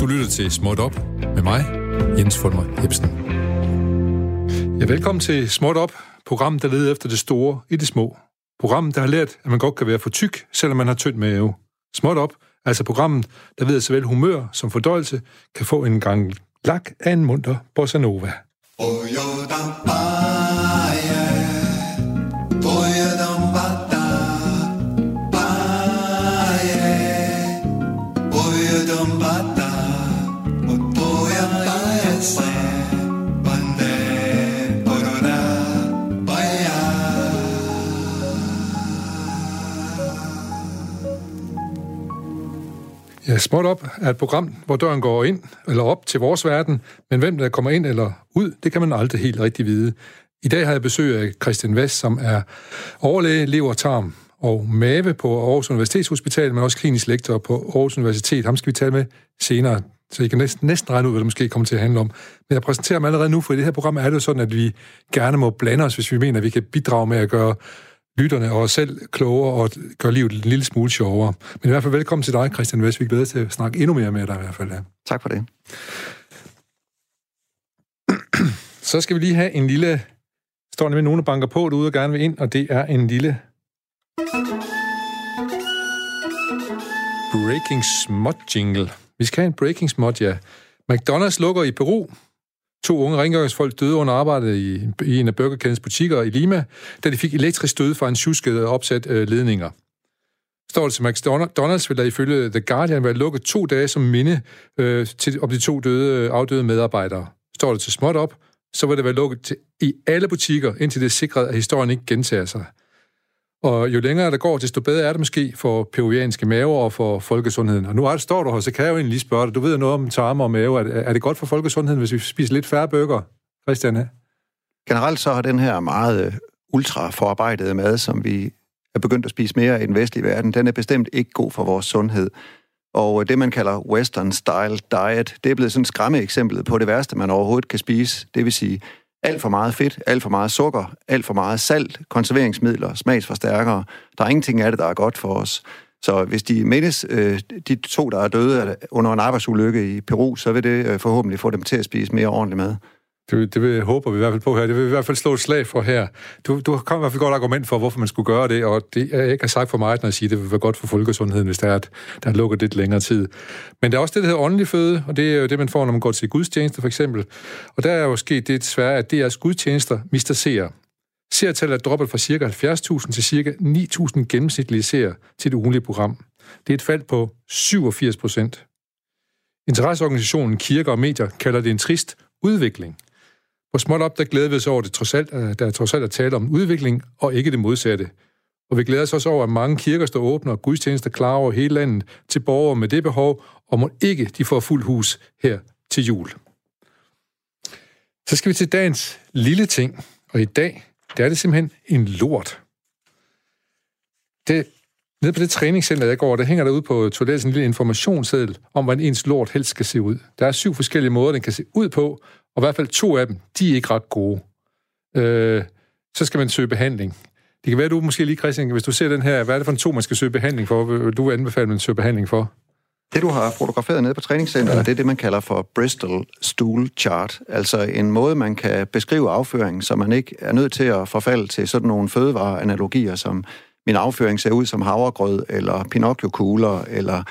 Du lytter til Småt Op med mig, Jens Fulmer Jebsen. Ja, velkommen til Småt Op, programmet, der leder efter det store i det små. Programmet, der har lært, at man godt kan være for tyk, selvom man har tynd mave. Småt Op, altså programmet, der ved at såvel humør som fordøjelse, kan få en gang lak af en munter bossa nova. Oh, Ja, Småt Op er et program, hvor døren går ind eller op til vores verden, men hvem der kommer ind eller ud, det kan man aldrig helt rigtig vide. I dag har jeg besøg af Christian Vest, som er overlæge, lever, tarm og mave på Aarhus Universitetshospital, men også klinisk lektor på Aarhus Universitet. Ham skal vi tale med senere, så I kan næsten, næsten regne ud, hvad det måske kommer til at handle om. Men jeg præsenterer ham allerede nu, for i det her program er det jo sådan, at vi gerne må blande os, hvis vi mener, at vi kan bidrage med at gøre lytterne og os selv klogere og gøre livet en lille smule sjovere. Men i hvert fald velkommen til dig, Christian Vest. Vi glæder til at snakke endnu mere med dig i hvert fald. Ja. Tak for det. Så skal vi lige have en lille... Står nemlig nogen, der banker på derude og gerne vil ind, og det er en lille... Breaking Smut jingle. Vi skal have en Breaking Smut, ja. McDonald's lukker i Peru. To unge rengøringsfolk døde under arbejdet i, i en af Burger butikker i Lima, da de fik elektrisk stød fra en tjusket opsat øh, ledninger. Står det til McDonald's, vil der ifølge The Guardian være lukket to dage som minde øh, til, om de to døde, øh, afdøde medarbejdere. Står det til småt op, så vil det være lukket til, i alle butikker, indtil det er sikret, at historien ikke gentager sig. Og jo længere der går, desto bedre er det måske for peruvianske maver og for folkesundheden. Og nu er det, står du her, så kan jeg jo egentlig lige spørge dig. Du ved noget om tarme og mave. Er det, er det godt for folkesundheden, hvis vi spiser lidt færre bøger, Christian? Generelt så har den her meget øh, ultra forarbejdede mad, som vi er begyndt at spise mere i den vestlige verden, den er bestemt ikke god for vores sundhed. Og øh, det, man kalder Western Style Diet, det er blevet sådan et skræmme eksempel på det værste, man overhovedet kan spise. Det vil sige alt for meget fedt, alt for meget sukker, alt for meget salt, konserveringsmidler, smagsforstærkere. Der er ingenting af det, der er godt for os. Så hvis de mindes øh, de to, der er døde under en arbejdsulykke i Peru, så vil det øh, forhåbentlig få dem til at spise mere ordentligt mad. Det, det vil, håber vi i hvert fald på her. Det vil vi i hvert fald slå et slag for her. Du, du har i hvert fald godt argument for, hvorfor man skulle gøre det, og det er ikke sagt for mig, når jeg siger, at det vil være godt for folkesundheden, hvis der er, at der er lukket lidt længere tid. Men der er også det, der hedder åndelig føde, og det er jo det, man får, når man går til gudstjenester for eksempel. Og der er jo sket det desværre, at DR's gudstjenester mister seer. Seertallet er droppet fra ca. 70.000 til ca. 9.000 gennemsnitlige seere til det ugenlige program. Det er et fald på 87 procent. Interesseorganisationen Kirker og Medier kalder det en trist udvikling – på småt op, der glæder vi os over, det trods alt, der trods alt at tale om udvikling, og ikke det modsatte. Og vi glæder os også over, at mange kirker står åbne og gudstjenester klar over hele landet til borgere med det behov, og må ikke de får fuld hus her til jul. Så skal vi til dagens lille ting, og i dag, der er det simpelthen en lort. Det, nede på det træningscenter, jeg går, der hænger der ud på toilettet en lille informationsseddel om, hvordan ens lort helst skal se ud. Der er syv forskellige måder, den kan se ud på, og i hvert fald to af dem, de er ikke ret gode. Øh, så skal man søge behandling. Det kan være, at du måske lige, Christian, hvis du ser den her, hvad er det for en to, man skal søge behandling for? Vil du anbefale, man søger behandling for? Det, du har fotograferet nede på træningscenteret, ja. det er det, man kalder for Bristol Stool Chart. Altså en måde, man kan beskrive afføringen, så man ikke er nødt til at forfalde til sådan nogle fødevareanalogier, som min afføring ser ud som havregrød, eller Pinocchio-kugler, eller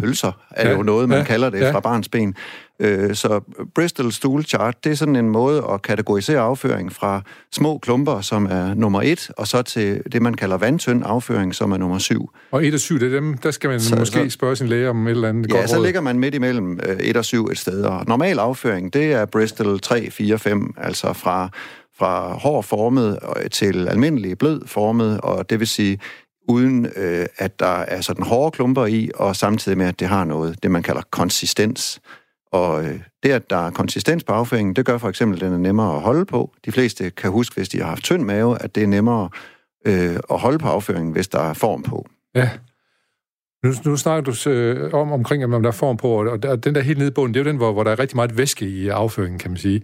pølser, er ja, jo noget, man ja, kalder det ja. fra barns ben. Øh, så Bristol Stool Chart, det er sådan en måde at kategorisere afføring fra små klumper, som er nummer et, og så til det, man kalder vandtynd afføring, som er nummer syv. Og et og syv, det er dem, der skal man så, måske så, spørge sin læge om et eller andet Ja, godt så råd. ligger man midt imellem øh, et og syv et sted. Og normal afføring, det er Bristol 3, 4, 5, altså fra fra hård formet til almindelig blød formet, og det vil sige uden øh, at der er sådan hårde klumper i, og samtidig med, at det har noget, det man kalder konsistens. Og øh, det, at der er konsistens på afføringen, det gør for eksempel, at den er nemmere at holde på. De fleste kan huske, hvis de har haft tynd mave, at det er nemmere øh, at holde på afføringen, hvis der er form på. Ja. Nu, nu snakker du øh, om omkring, om der er form på, og der, den der helt nede bunden, det er jo den, hvor, hvor der er rigtig meget væske i afføringen, kan man sige.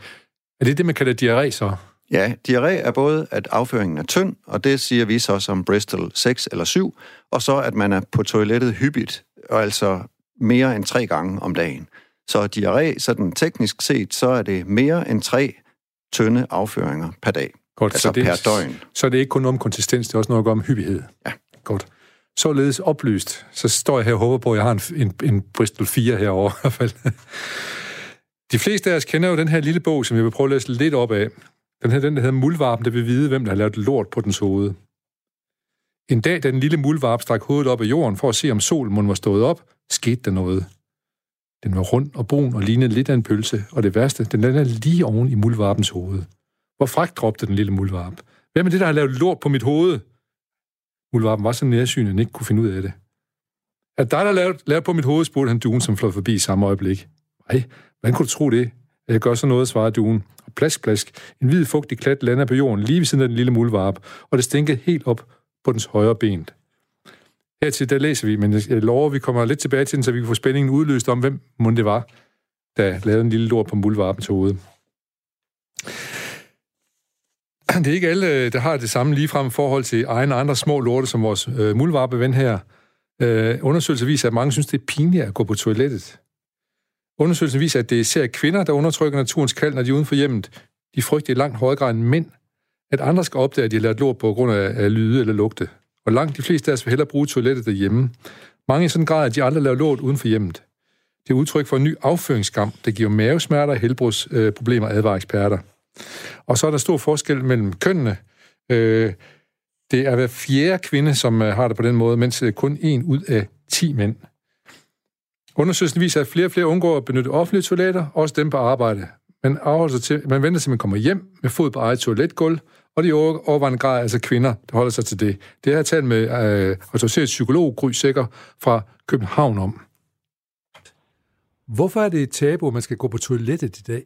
Er det det, man kalder diarré så? Ja, diarré er både, at afføringen er tynd, og det siger vi så som Bristol 6 eller 7, og så at man er på toilettet hyppigt, og altså mere end tre gange om dagen. Så diarré, sådan teknisk set, så er det mere end tre tynde afføringer per dag. Godt, altså så det, per døgn. Så er det ikke kun om konsistens, det er også noget om hyppighed. Ja. Godt. Således oplyst, så står jeg her og håber på, at jeg har en, en, en Bristol 4 herovre i hvert fald. De fleste af os kender jo den her lille bog, som jeg vil prøve at læse lidt op af. Den her, den der hedder Muldvarpen, der vil vide, hvem der har lavet lort på dens hoved. En dag, da den lille muldvarp stak hovedet op af jorden for at se, om solen var stået op, skete der noget. Den var rund og brun og lignede lidt af en pølse, og det værste, den landede lige oven i muldvarpens hoved. Hvor fragt råbte den lille muldvarp. Hvem er det, der har lavet lort på mit hoved? Muldvarpen var så nærsynet, at han ikke kunne finde ud af det. Er dig, der lavet, lavet på mit hoved, spurgte han duen, som fløj forbi i samme øjeblik. Nej, hvordan kunne du tro det? Jeg gør så noget, svarede duen. Plask, plask. En hvid fugtig klat lander på jorden lige ved siden af den lille muldvarp, og det stinker helt op på dens højre ben. Hertil, der læser vi, men jeg lover, at vi kommer lidt tilbage til den, så vi kan få spændingen udløst om, hvem mund det var, der lavede en lille lort på muldvarpens hoved. Det er ikke alle, der har det samme ligefrem forhold til egen og andre små lorte, som vores øh, muldvarpeven her. Øh, undersøgelser viser, at mange synes, det er pinligt at gå på toilettet. Undersøgelsen viser, at det er især kvinder, der undertrykker naturens kald, når de er uden for hjemmet. De frygter i langt højere grad end mænd, at andre skal opdage, at de har lært lort på grund af, af lyde eller lugte. Og langt de fleste af os vil hellere bruge toilettet derhjemme. Mange i sådan grad, at de aldrig laver lort uden for hjemmet. Det er udtryk for en ny afføringsskam, der giver mavesmerter og helbrudsproblemer, øh, advarer eksperter. Og så er der stor forskel mellem kønnene. Øh, det er hver fjerde kvinde, som øh, har det på den måde, mens øh, kun en ud af 10 mænd. Undersøgelsen viser, at flere og flere undgår at benytte offentlige toiletter, også dem på arbejde. Man, afholder sig til, man venter til, man kommer hjem med fod på eget toiletgulv, og de overvejende grad altså kvinder, der holder sig til det. Det har jeg talt med øh, autoriseret psykolog Gry Sikker fra København om. Hvorfor er det et tabu, at man skal gå på toilettet i dag?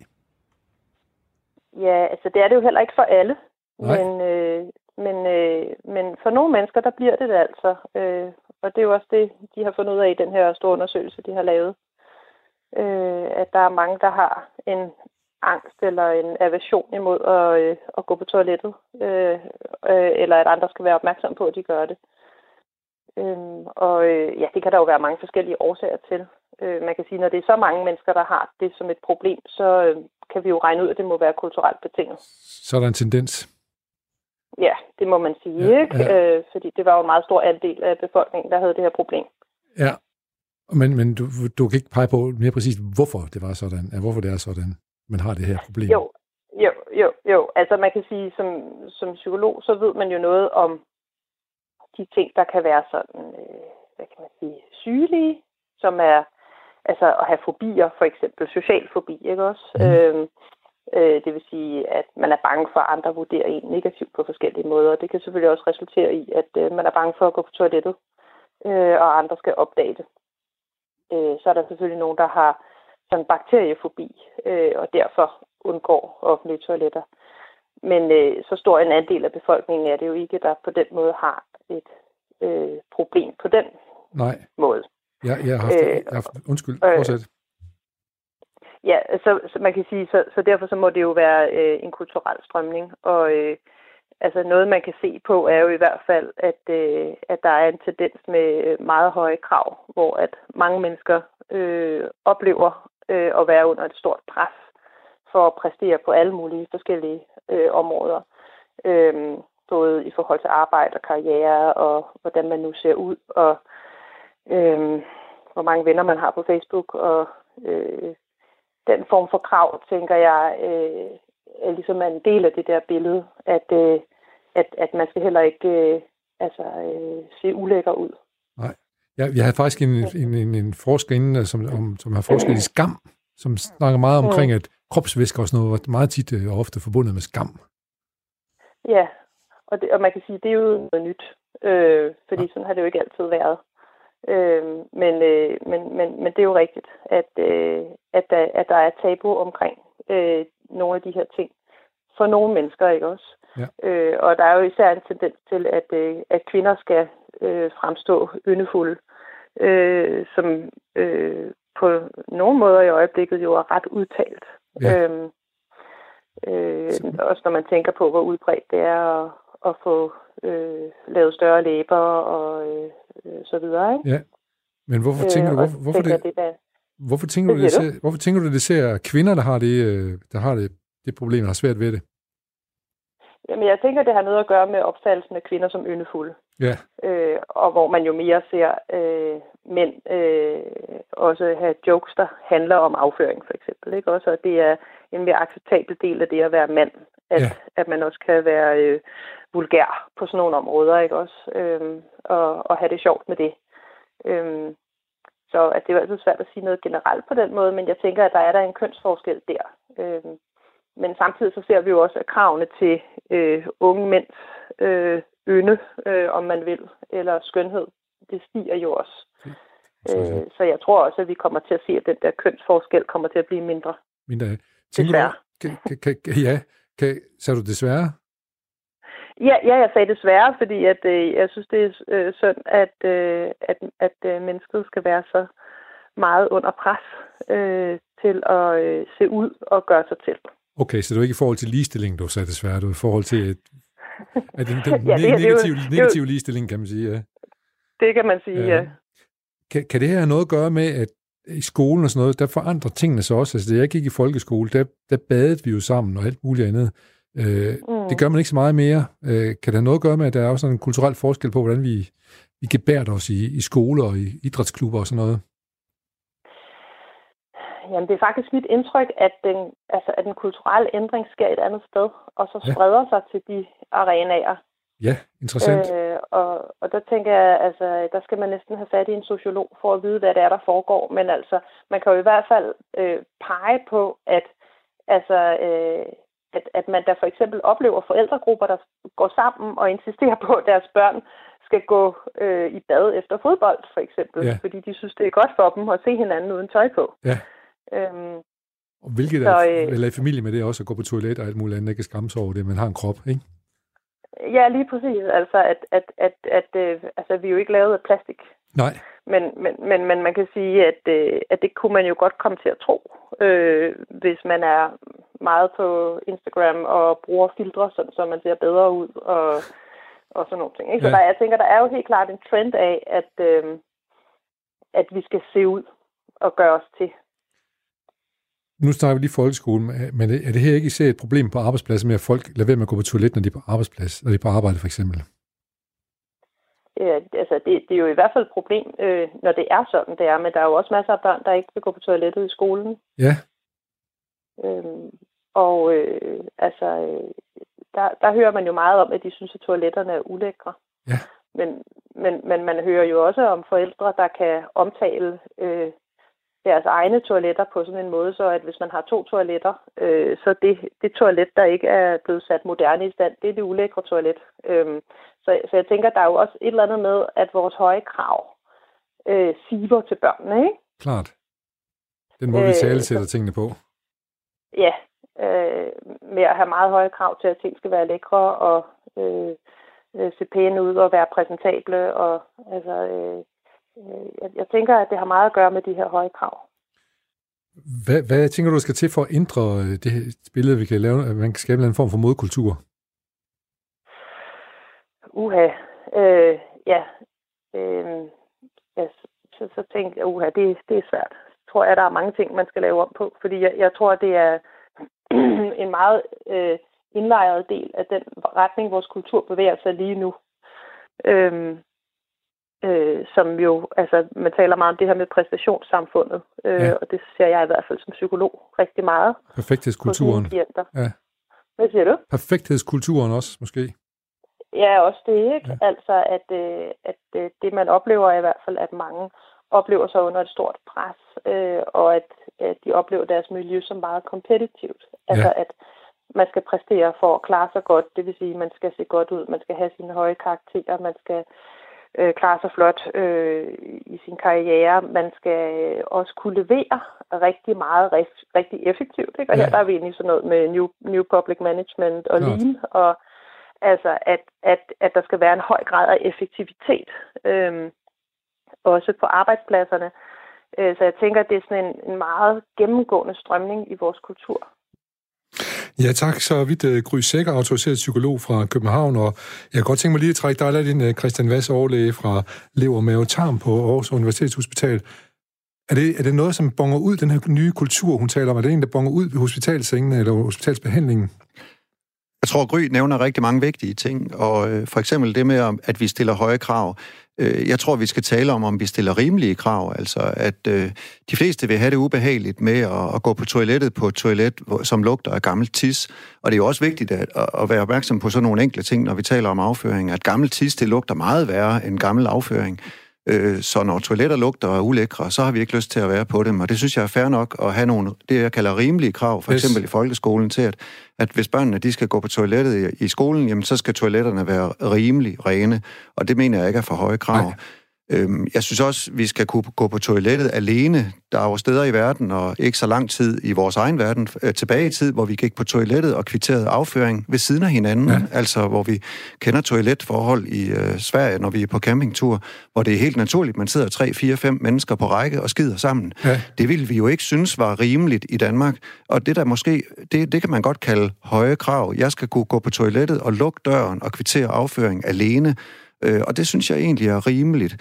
Ja, altså det er det jo heller ikke for alle. Nej. Men, øh, men, øh, men for nogle mennesker, der bliver det det altså. Øh, og det er jo også det, de har fundet ud af i den her store undersøgelse, de har lavet. Øh, at der er mange, der har en angst eller en aversion imod at, øh, at gå på toilettet. Øh, øh, eller at andre skal være opmærksom på, at de gør det. Øh, og øh, ja, det kan der jo være mange forskellige årsager til. Øh, man kan sige, når det er så mange mennesker, der har det som et problem, så øh, kan vi jo regne ud, at det må være kulturelt betinget. Så er der en tendens? Ja, det må man sige, ja, ikke? Ja. Øh, fordi det var jo en meget stor andel af befolkningen, der havde det her problem. Ja, men, men du, du kan ikke pege på mere præcist, hvorfor det var sådan, ja, hvorfor det er sådan, man har det her problem. Jo, jo, jo, jo. Altså man kan sige, som, som psykolog, så ved man jo noget om de ting, der kan være sådan, øh, hvad kan man sige, sygelige, som er altså at have fobier, for eksempel social fobi, ikke også? Mm. Øh, Øh, det vil sige, at man er bange for, at andre vurderer en negativt på forskellige måder. Det kan selvfølgelig også resultere i, at øh, man er bange for at gå på toilettet, øh, og andre skal opdage det. Øh, så er der selvfølgelig nogen, der har sådan bakteriefobi, øh, og derfor undgår offentlige toiletter. Men øh, så stor en andel af befolkningen er det jo ikke, der på den måde har et øh, problem på den Nej. måde. Ja, jeg har haft, øh, jeg har haft, undskyld, fortsæt. Ja, så, så man kan sige, så, så derfor så må det jo være øh, en kulturel strømning, og øh, altså noget man kan se på er jo i hvert fald, at, øh, at der er en tendens med øh, meget høje krav, hvor at mange mennesker øh, oplever øh, at være under et stort pres for at præstere på alle mulige forskellige øh, områder. Øh, både i forhold til arbejde og karriere, og hvordan man nu ser ud, og øh, hvor mange venner man har på Facebook, og øh, den form for krav, tænker jeg, øh, er ligesom en del af det der billede, at, øh, at, at man skal heller ikke øh, altså, øh, se ulækker ud. Nej. Jeg, jeg havde faktisk en, en, en, en forsker inden, som, om, som har forsket i skam, som snakker meget omkring, mm. at kropsvæsker og sådan noget var meget tit øh, og ofte forbundet med skam. Ja, og, det, og man kan sige, at det er jo noget nyt, øh, fordi ja. sådan har det jo ikke altid været. Øh, men, øh, men, men, men det er jo rigtigt, at, øh, at, der, at der er tabu omkring øh, nogle af de her ting. For nogle mennesker, ikke også? Ja. Øh, og der er jo især en tendens til, at, øh, at kvinder skal øh, fremstå yndefulde, øh, som øh, på nogle måder i øjeblikket jo er ret udtalt. Ja. Øh, Øh, også når man tænker på, hvor udbredt det er at, at få øh, lavet større læber og øh, så videre. Ikke? Ja, men hvorfor tænker øh, du, hvorfor, hvorfor det, det der, hvorfor tænker du, det, det, hvorfor tænker du, det ser kvinder, der har det, øh, der har det, det problem, har svært ved det? Jamen, jeg tænker, det har noget at gøre med opfattelsen af kvinder som yndefulde. Ja. Øh, og hvor man jo mere ser øh, mænd øh, også have jokes, der handler om afføring, for eksempel. Ikke? Også, og det er en mere acceptabel del af det at være mand, at, ja. at man også kan være øh, vulgær på sådan nogle områder, ikke også? Øh, og, og have det sjovt med det. Øh, så at det er jo altid svært at sige noget generelt på den måde, men jeg tænker, at der er der en kønsforskel der. Øh, men samtidig så ser vi jo også, at kravene til øh, unge mænds øh, ynde, øh, om man vil, eller skønhed, det stiger jo også. Øh, så jeg tror også, at vi kommer til at se, at den der kønsforskel kommer til at blive mindre. Mindre. Tænker desværre. Du, kan, kan, kan, ja, kan, sagde du desværre? Ja, ja, jeg sagde desværre, fordi at, øh, jeg synes, det er øh, synd, at, øh, at, at øh, mennesket skal være så meget under pres øh, til at øh, se ud og gøre sig til. Okay, så det er ikke i forhold til ligestilling, du sagde desværre, du er i forhold til at den, den ja, det, negative, det, negative ligestilling, kan man sige. Ja. Det kan man sige, ja. ja. Kan, kan det her have noget at gøre med, at i skolen og sådan noget, der forandrer tingene sig også. Altså, da jeg gik i folkeskole, der, der badede vi jo sammen og alt muligt andet. Øh, mm. Det gør man ikke så meget mere. Øh, kan det have noget at gøre med, at der er også en kulturel forskel på, hvordan vi, vi gebærer os i, i skoler og i idrætsklubber og sådan noget? Jamen, det er faktisk mit indtryk, at den, altså, at den kulturelle ændring sker et andet sted, og så spreder ja. sig til de arenaer. Ja, interessant. Øh, og, og der tænker jeg, altså, der skal man næsten have fat i en sociolog for at vide, hvad det er, der foregår. Men altså, man kan jo i hvert fald øh, pege på, at, altså, øh, at, at man der for eksempel oplever forældregrupper, der går sammen og insisterer på, at deres børn skal gå øh, i bad efter fodbold, for eksempel. Ja. Fordi de synes, det er godt for dem at se hinanden uden tøj på. Ja. Øhm, og hvilket så, er, øh, eller i familie med det også at gå på toilet og alt muligt andet, ikke skamme sig over det, man har en krop, ikke? Ja, lige præcis. Altså, at, at, at, at øh, altså, vi er jo ikke lavet af plastik. Nej. Men, men, men, men man kan sige, at, øh, at det kunne man jo godt komme til at tro, øh, hvis man er meget på Instagram og bruger filtre, sådan, så man ser bedre ud og, og sådan nogle ting. Ikke? Ja. Så der, jeg tænker, der er jo helt klart en trend af, at, øh, at vi skal se ud og gøre os til nu snakker vi lige folkeskolen, men er det her ikke især et problem på arbejdspladsen med, at folk lader være med at gå på toilet, når de er på arbejdsplads, når de er på arbejde for eksempel? Ja, altså det, det er jo i hvert fald et problem, øh, når det er sådan, det er, men der er jo også masser af børn, der ikke vil gå på toilettet i skolen. Ja. Øhm, og øh, altså, øh, der, der hører man jo meget om, at de synes, at toiletterne er ulækre. Ja. Men, men, men man hører jo også om forældre, der kan omtale øh, deres egne toiletter på sådan en måde, så at hvis man har to toiletter, øh, så det, det toilet, der ikke er blevet sat moderne i stand, det er det ulækre toilet. Øhm, så, så jeg tænker, der er jo også et eller andet med, at vores høje krav øh, siver til børnene, ikke? Klart. Den måde, vi tale sætter øh, tingene på. Ja, øh, med at have meget høje krav til, at ting skal være lækre og øh, øh, se pæne ud og være præsentable og altså... Øh, jeg, jeg tænker, at det har meget at gøre med de her høje krav. Hvad, hvad tænker du, skal til for at ændre øh, det billede, vi kan lave, at man kan skabe en form for modkultur? Uha. Øh, ja. Øh, ja. Så, så tænker jeg, uha, det, det er svært. Jeg tror jeg, der er mange ting, man skal lave om på, fordi jeg, jeg tror, det er en meget øh, indlejret del af den retning, vores kultur bevæger sig lige nu. Øh, øh, som jo, altså man taler meget om det her med præstationssamfundet, øh, ja. og det ser jeg i hvert fald som psykolog rigtig meget. Perfekthedskulturen. Ja. Hvad siger du? Perfekthedskulturen også, måske. Ja, også det, ikke? Ja. Altså, at, øh, at øh, det man oplever er i hvert fald, at mange oplever sig under et stort pres, øh, og at, at de oplever deres miljø som meget kompetitivt. Altså, ja. at man skal præstere for at klare sig godt, det vil sige, at man skal se godt ud, man skal have sine høje karakterer, man skal øh, klare sig flot øh, i sin karriere. Man skal også kunne levere rigtig meget, rigt, rigtig effektivt. Ikke? Og ja. her der er vi inde i sådan noget med New, new Public Management og Klart. Lean, og altså at, at, at der skal være en høj grad af effektivitet, øh, også på arbejdspladserne. Øh, så jeg tænker, at det er sådan en, en meget gennemgående strømning i vores kultur. Ja, tak. Så vidt uh, Gry Sækker, autoriseret psykolog fra København, og jeg kan godt tænke mig lige at trække dig lidt ind, uh, Christian Vass, overlæge fra Lever Mave Tarm på Aarhus Universitetshospital. Er det, er det noget, som bonger ud, den her nye kultur, hun taler om? Er det en, der bonger ud ved hospitalsengene eller hospitalsbehandlingen? Jeg tror, Gry nævner rigtig mange vigtige ting, og øh, for eksempel det med, at vi stiller høje krav. Øh, jeg tror, vi skal tale om, om vi stiller rimelige krav. Altså, at øh, de fleste vil have det ubehageligt med at, at gå på toilettet på et toilet, som lugter af gammelt tis. Og det er jo også vigtigt at, at være opmærksom på sådan nogle enkle ting, når vi taler om afføring. At gammelt tis, det lugter meget værre end gammel afføring. Øh, så når toiletter lugter og er ulækre, så har vi ikke lyst til at være på dem. Og det synes jeg er fair nok at have nogle, det jeg kalder rimelige krav, for yes. eksempel i folkeskolen, til at, at hvis børnene de skal gå på toilettet i, i skolen, jamen så skal toiletterne være rimelig rene. Og det mener jeg ikke er for høje krav. Nej. Øhm, jeg synes også, vi skal kunne gå på toilettet alene. Der er jo steder i verden, og ikke så lang tid i vores egen verden, øh, tilbage i tid, hvor vi gik på toilettet og kvitterede afføring ved siden af hinanden. Ja. Altså, hvor vi kender toiletforhold i øh, Sverige, når vi er på campingtur, hvor det er helt naturligt, man sidder tre, fire, fem mennesker på række og skider sammen. Ja. Det ville vi jo ikke synes var rimeligt i Danmark. Og det der måske, det, det kan man godt kalde høje krav. Jeg skal kunne gå på toilettet og lukke døren og kvittere afføring alene Øh, og det synes jeg egentlig er rimeligt.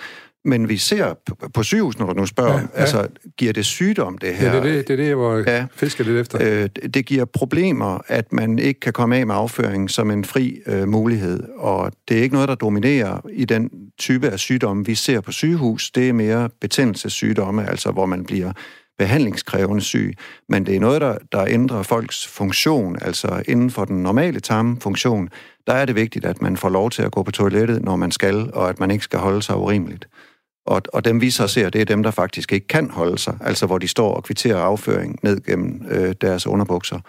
Men vi ser på sygehus, når du nu spørger, ja, ja. altså, giver det sygdom, det her? Ja, det er det, det, er det jeg var ja, fisker lidt efter. Øh, det giver problemer, at man ikke kan komme af med afføring som en fri øh, mulighed, og det er ikke noget, der dominerer i den type af sygdomme, vi ser på sygehus. Det er mere betændelsessygdomme, altså hvor man bliver behandlingskrævende syg, men det er noget, der, der ændrer folks funktion, altså inden for den normale tarmfunktion, der er det vigtigt, at man får lov til at gå på toilettet, når man skal, og at man ikke skal holde sig urimeligt. Og, og dem vi så ser, det er dem, der faktisk ikke kan holde sig, altså hvor de står og kvitterer afføring ned gennem øh, deres underbukser.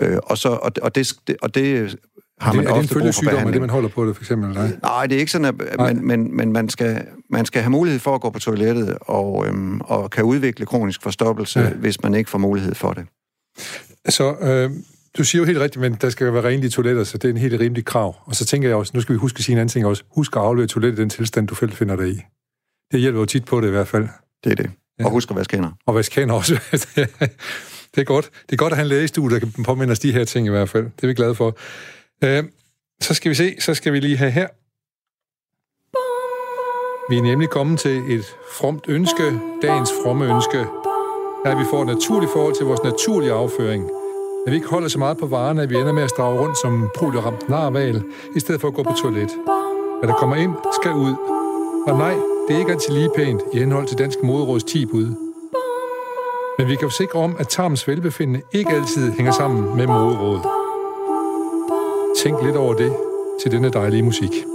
Øh, og, så, og, og, det, og det har man er det, ofte brug for behandling. Er det, man holder på det, for eksempel? Nej, nej det er ikke sådan, at, men, men, men man, skal, man skal have mulighed for at gå på toilettet og, øhm, og kan udvikle kronisk forstoppelse, ja. hvis man ikke får mulighed for det. Så øh, du siger jo helt rigtigt, men der skal være renlige toiletter, så det er en helt rimelig krav. Og så tænker jeg også, nu skal vi huske at sige en anden ting også. Husk at aflevere toilettet i den tilstand, du selv finder dig i. Det hjælper jo tit på det i hvert fald. Det er det. Ja. Og husk at vaske hænder. Og vaske hænder også. det er godt. Det er godt at have en lægestudie, der kan påminde os de her ting i hvert fald. Det er vi glade for. Øh, så skal vi se, så skal vi lige have her. Vi er nemlig kommet til et fromt ønske, dagens fromme ønske, at vi får et naturligt forhold til vores naturlige afføring. At vi ikke holder så meget på varerne, at vi ender med at strage rundt som ramt narval, i stedet for at gå på toilet. Hvad der kommer ind, skal ud. Og nej, det er ikke altid lige pænt i henhold til Dansk Moderåds 10 bud. Men vi kan sikre om, at tarmens velbefindende ikke altid hænger sammen med moderåd. Tænk lidt over det til denne dejlige musik.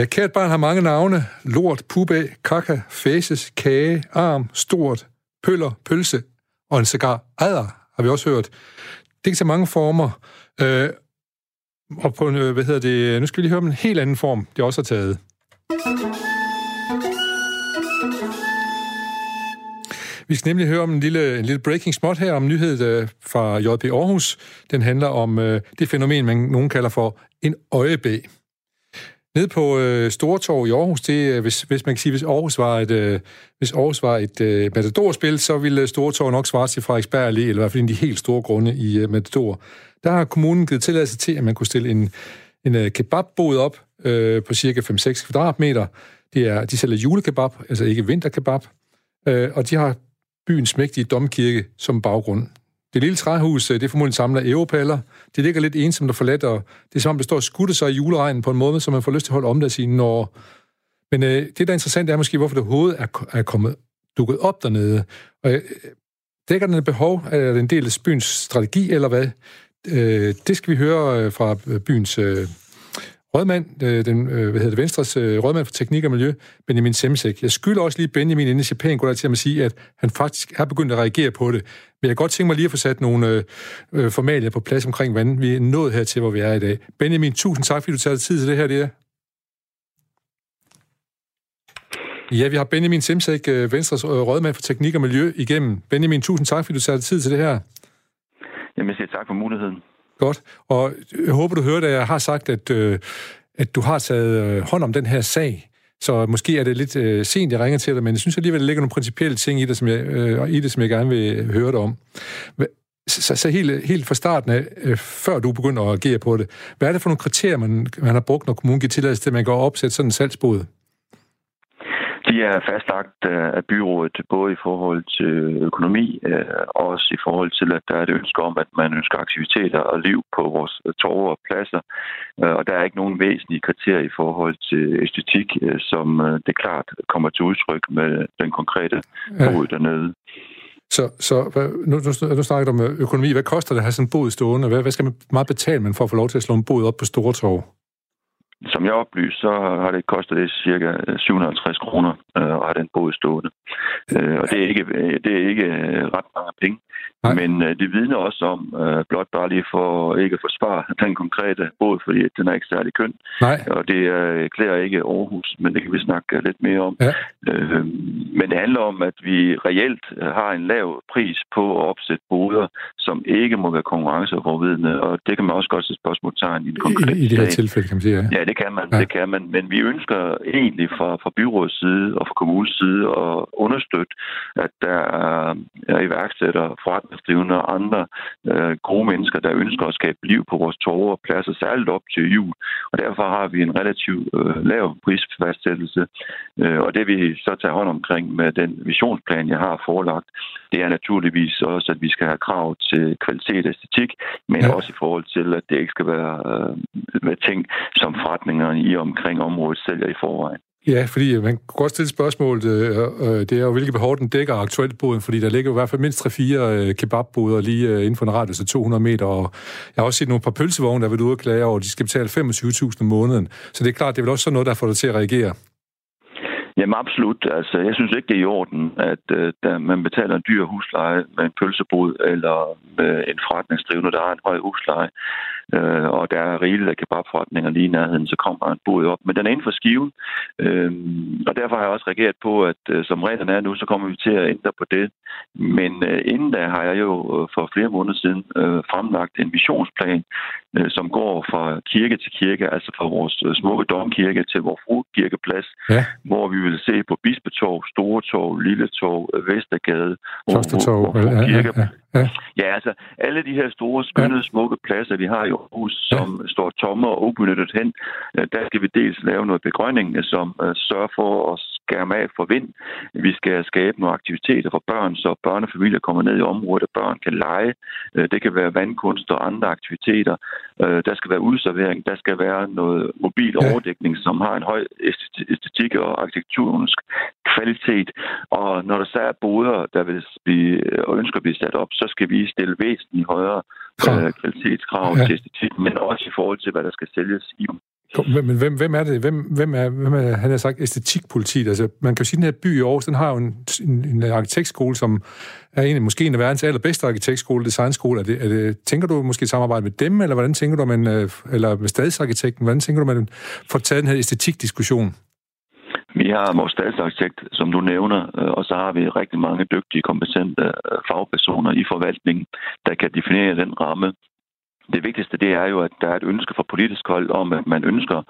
Ja, kært barn har mange navne. Lort, pube, kaka, faces, kage, arm, stort, pøller, pølse og en cigar. Adder, har vi også hørt. Det kan tage mange former. Øh, og på en, øh, hvad hedder det, nu skal vi lige høre om en helt anden form, det også har taget. Vi skal nemlig høre om en lille, en lille breaking spot her, om nyhed øh, fra JP Aarhus. Den handler om øh, det fænomen, man nogen kalder for en øjebæ. Nede på øh, Stortorv i Aarhus, det, øh, hvis, hvis man kan sige, hvis Aarhus var et, øh, hvis Aarhus var et øh, matadorspil, så ville øh, Stortorv nok svare til Frederiksberg Allé, eller i hvert fald en af de helt store grunde i øh, Matador. Der har kommunen givet tilladelse til, at man kunne stille en, en øh, kebabbod op øh, på cirka 5-6 kvadratmeter. Det er, de sælger julekebab, altså ikke vinterkebab, øh, og de har byens mægtige domkirke som baggrund. Det lille træhus, øh, det er formodentlig samlet af europaller. Det ligger lidt ensomt og forladt, og det er som om, det står og skutter sig i juleregnen på en måde, så man får lyst til at holde om der sine når... Men øh, det, der er interessant, er måske, hvorfor det hoved er, er kommet dukket op dernede. Og øh, dækker den et behov? Er det en del af byens strategi, eller hvad? Øh, det skal vi høre øh, fra øh, byens øh, rådmand, øh, den, øh, hvad hedder det, Venstres øh, rådmand for teknik og miljø, Benjamin Semsek. Jeg skylder også lige Benjamin, inden jeg pænt går til at sige, at han faktisk er begyndt at reagere på det. Men jeg kan godt tænke mig lige at få sat nogle øh, øh formalier på plads omkring, hvordan vi er nået her til, hvor vi er i dag. Benjamin, tusind tak, fordi du tager tid til det her, det er. Ja, vi har Benjamin Simsek, øh, Venstres øh, rådmand for teknik og miljø, igennem. Benjamin, tusind tak, fordi du tager tid til det her. Jamen, jeg siger tak for muligheden. Godt. Og øh, jeg håber, du hørte, at jeg har sagt, at, øh, at du har taget øh, hånd om den her sag. Så måske er det lidt øh, sent, jeg ringer til dig, men jeg synes alligevel, der ligger nogle principielle ting i det, som jeg, øh, i det, som jeg gerne vil øh, høre dig om. Så, så helt, helt fra starten af, øh, før du begynder at agere på det, hvad er det for nogle kriterier, man, man har brugt, når kommunen giver tilladelse til, at man går opsætte sådan en salgsbod? De er fastlagt øh, af byrådet, både i forhold til økonomi, øh, og også i forhold til, at der er et ønske om, at man ønsker aktiviteter og liv på vores torve og pladser. Øh, og der er ikke nogen væsentlige kriterier i forhold til æstetik, som det klart kommer til udtryk med den konkrete bod dernede. Så, så nu, nu, nu snakker du om økonomi. Hvad koster det at have sådan en bod stående? Hvad, hvad skal man meget betale man for at få lov til at slå en bod op på Stortorv? Som jeg oplyser, så har det kostet det cirka øh, 750 kroner øh, at have den båd stående. Øh, og det er ikke, øh, det er ikke øh, ret mange penge. Nej. Men øh, det vidner også om, øh, blot bare lige for ikke at forsvare den konkrete båd, fordi den er ikke særlig køn. Nej. Og det øh, klæder ikke Aarhus, men det kan vi snakke lidt mere om. Ja. Øh, men det handler om, at vi reelt har en lav pris på at opsætte boder, som ikke må være konkurrenceovervidende, og det kan man også godt sætte spørgsmålstegn i en konkret I, i det her tilfælde, kan man sige, ja. Ja, det kan man, ja. det kan man. Men vi ønsker egentlig fra, fra byrådets side og fra kommunens side at understøtte, at der er iværksætter, forretningsdrivende og andre øh, gode mennesker, der ønsker at skabe liv på vores torve og pladser, særligt op til jul. Og derfor har vi en relativt øh, lav prisfastsættelse. Øh, og det vi så tager hånd omkring med den visionsplan, jeg har forelagt, det er naturligvis også, at vi skal have krav til kvalitet og æstetik, men ja. også i forhold til, at det ikke skal være øh, ting, som forretningerne i omkring området sælger i forvejen. Ja, fordi øh, man kan godt stille spørgsmålet, øh, øh, det er jo, hvilke behov den dækker aktuelt boden, fordi der ligger i hvert fald mindst 3-4 øh, kebabboder lige øh, inden for en radius af 200 meter, og jeg har også set nogle par pølsevogne, der vil ude og klage over, at de skal betale 25.000 om måneden. Så det er klart, det er vel også sådan noget, der får dig til at reagere. Jamen absolut. Altså, jeg synes ikke, det er i orden, at øh, der, man betaler en dyr husleje med en pølsebod eller med en forretningsdrivende, der har en høj husleje øh, og der er rigeligt af kebabforretninger lige i nærheden, så kommer en bod op. Men den er inden for skiven, øh, og derfor har jeg også reageret på, at øh, som reglerne er nu, så kommer vi til at ændre på det. Men øh, inden da har jeg jo øh, for flere måneder siden øh, fremlagt en visionsplan, øh, som går fra kirke til kirke, altså fra vores øh, smukke domkirke til vores frukirkeplads, ja. hvor vi vil se på Bispetorv, Store Torv, Lille Torv, Vestergade, Klostertorv, ja, ja, ja. Ja. ja, altså alle de her store, skønne, smukke pladser, vi har i Aarhus, som ja. står tomme og ubenyttet hen, øh, der skal vi dels lave noget begrønning, som uh, sørger for at skærme af for vind. Vi skal skabe nogle aktiviteter for børn, så børnefamilier kommer ned i området, og børn kan lege. Uh, det kan være vandkunst og andre aktiviteter. Uh, der skal være udservering, der skal være noget mobil overdækning, som har en høj æstetik og arkitekturisk kvalitet. Og når der så er boder, der vil blive, og ønsker at blive sat op, så skal vi stille væsentligt højere øh, kvalitetskrav ja. til æstetik, men også i forhold til, hvad der skal sælges i dem. Men hvem, hvem er det? Hvem, hvem, er, hvem er, han har sagt, æstetikpolitiet? Altså, man kan jo sige, at den her by i Aarhus, den har jo en, en, en arkitektskole, som er en, måske en af verdens allerbedste arkitektskole, designskole. Er det, er det, tænker du måske samarbejde med dem, eller hvordan tænker du, man, øh, eller med stadsarkitekten, hvordan tænker du, man får taget den her æstetikdiskussion? Vi har vores statsarkitekt, som du nævner, øh, og så har vi rigtig mange dygtige, kompetente øh, fagpersoner i forvaltningen, der kan definere den ramme, det vigtigste det er jo, at der er et ønske fra politisk hold om, at man ønsker,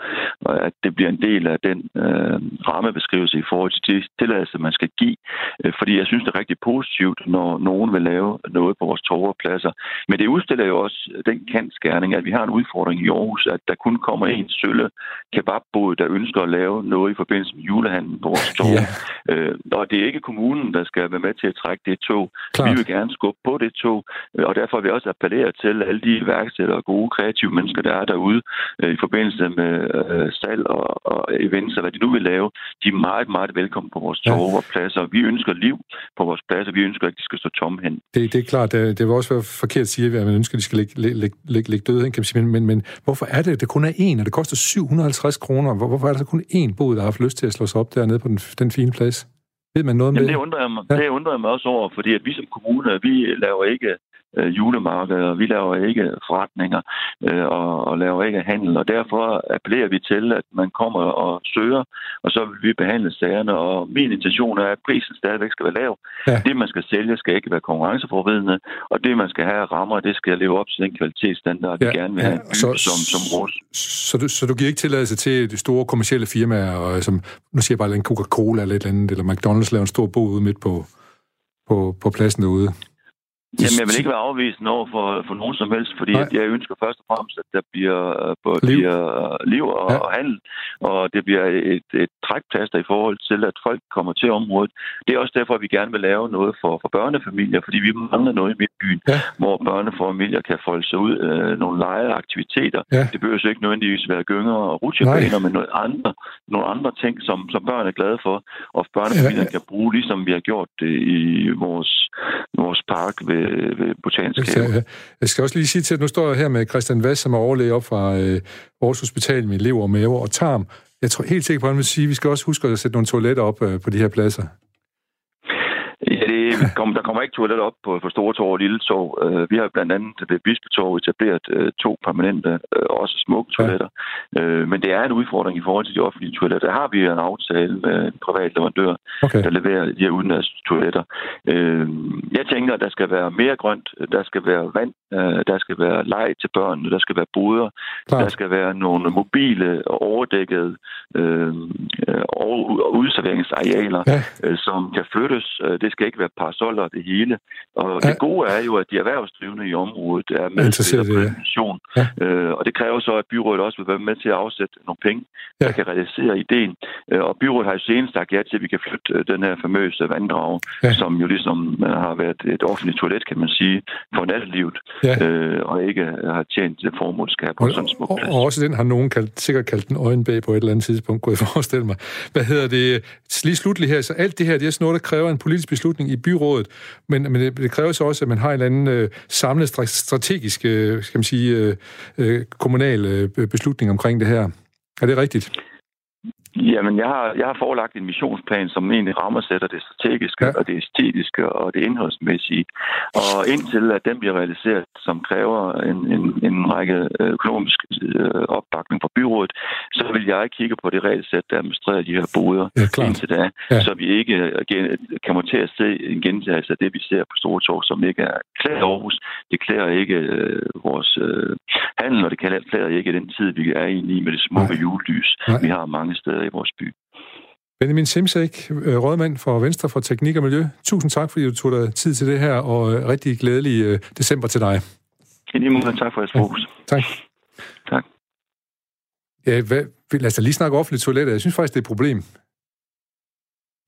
at det bliver en del af den øh, rammebeskrivelse i forhold til de tilladelser, man skal give. Øh, fordi jeg synes, det er rigtig positivt, når nogen vil lave noget på vores torvepladser. Men det udstiller jo også den kendskærning, at vi har en udfordring i Aarhus, at der kun kommer en sølle kebabbod, der ønsker at lave noget i forbindelse med julehandlen på vores torv. Ja. Øh, og det er ikke kommunen, der skal være med til at trække det tog. Klart. Vi vil gerne skubbe på det tog, og derfor vil vi også appellere til alle de værk iværksættere og gode kreative mennesker, der er derude øh, i forbindelse med øh, salg og, og events, og hvad de nu vil lave, de er meget, meget velkommen på vores torve og pladser. Vi ønsker liv på vores pladser. Vi ønsker, at de skal stå tomme hen. Det, det er klart. Det, det vil også være forkert at sige, at man ønsker, at de skal ligge, ligge, ligge, ligge døde hen, kan man sige. Men, men, men hvorfor er det, at det kun er én, og det koster 750 kroner? Hvorfor er der så kun én bod, der har haft lyst til at slå sig op dernede på den, den fine plads? Ved man noget Jamen, det? Det undrer, jeg mig, ja. det undrer jeg mig også over, fordi at vi som kommune, vi laver ikke øh, julemarkeder, vi laver ikke forretninger øh, og, og laver ikke handel, og derfor appellerer vi til, at man kommer og søger, og så vil vi behandle sagerne, og min intention er, at prisen stadigvæk skal være lav. Ja. Det, man skal sælge, skal ikke være konkurrenceforvidende, og det, man skal have rammer, det skal leve op til den kvalitetsstandard, ja. vi gerne vil have ja. så, som, som vores. Så du, så du giver ikke tilladelse til de store kommersielle firmaer, og, som, nu siger jeg bare en Coca-Cola eller et eller andet, eller McDonald's laver en stor bod ude midt på, på, på pladsen derude? Jamen, jeg vil ikke være afvisende over for, for nogen som helst, fordi at jeg ønsker først og fremmest, at der bliver, på, liv. bliver liv og, ja. og handel, og det bliver et, et trækplaster i forhold til, at folk kommer til området. Det er også derfor, at vi gerne vil lave noget for, for børnefamilier, fordi vi mangler noget i midtbyen, ja. hvor børnefamilier kan folde sig ud øh, nogle lejeaktiviteter. Ja. Det behøver ikke nødvendigvis være gynger og rutsjebaner, men noget andre, nogle andre ting, som, som børn er glade for, og børnefamilier ja. kan bruge, ligesom vi har gjort det i vores, vores park ved botanisk have. Jeg skal også lige sige til, at nu står jeg her med Christian Vass, som er overlæge op fra øh, Aarhus Hospital med lever, mave og tarm. Jeg tror helt sikkert på, at han vil sige, at vi skal også huske at sætte nogle toiletter op øh, på de her pladser. Det kom, der kommer ikke toiletter op på, på Store Torv og Lille Torv. Uh, vi har blandt andet ved Bispetorv etableret uh, to permanente, uh, også smukke toiletter. Ja. Uh, men det er en udfordring i forhold til de offentlige toiletter. Der har vi en aftale med en privat leverandør, okay. der leverer de her udenlands toiletter. Uh, jeg tænker, at der skal være mere grønt, der skal være vand, uh, der skal være leg til børnene, der skal være boder, Klart. der skal være nogle mobile og overdækkede uh, udserveringsarealer, ja. uh, som kan flyttes. Uh, det skal ikke være parasoller og det hele. Og ja. det gode er jo, at de erhvervsdrivende i området er med til at. Ja. Øh, og det kræver så, at byrådet også vil være med til at afsætte nogle penge, ja. der kan realisere ideen. Øh, og byrådet har jo senest sagt ja til, at vi kan flytte øh, den her famøse vanddrag, ja. som jo ligesom øh, har været et offentligt toilet, kan man sige, for nattelivet, ja. øh, og ikke har tjent det formålskab på sådan en smuk plads. Og, og også den har nogen kaldt, sikkert kaldt den øjenbag på et eller andet tidspunkt, kunne jeg forestille mig. Hvad hedder det? Lige slutlig her, så alt det her, det er sådan noget, der kræver en politisk beslutning i byrådet, men, men det, det kræver så også, at man har en eller anden øh, samlet strategisk, øh, skal man sige, øh, øh, kommunal øh, beslutning omkring det her. Er det rigtigt? Jamen, jeg har, jeg har forelagt en missionsplan, som egentlig rammesætter det strategiske, ja. og det æstetiske, og det indholdsmæssige. Og indtil at den bliver realiseret, som kræver en, en, en række økonomisk øh, opbakning fra byrådet, så vil jeg kigge på det regelsæt, der administrerer de her boder ja, indtil da, ja. så vi ikke kommer til at se en gentagelse af det, vi ser på Store Torv, som ikke er klæder Aarhus. Det klæder ikke øh, vores øh, handel, og det klæder ikke den tid, vi er i med det smukke julelys, vi har mange steder i vores by. Benjamin Simsek, øh, rådmand for Venstre for Teknik og Miljø. Tusind tak, fordi du tog dig tid til det her, og øh, rigtig glædelig øh, december til dig. I lige måde, tak for jeres fokus. Ja, tak. Tak. Ja, hvad, lad os da lige snakke offentligt toiletter. Jeg synes faktisk, det er et problem.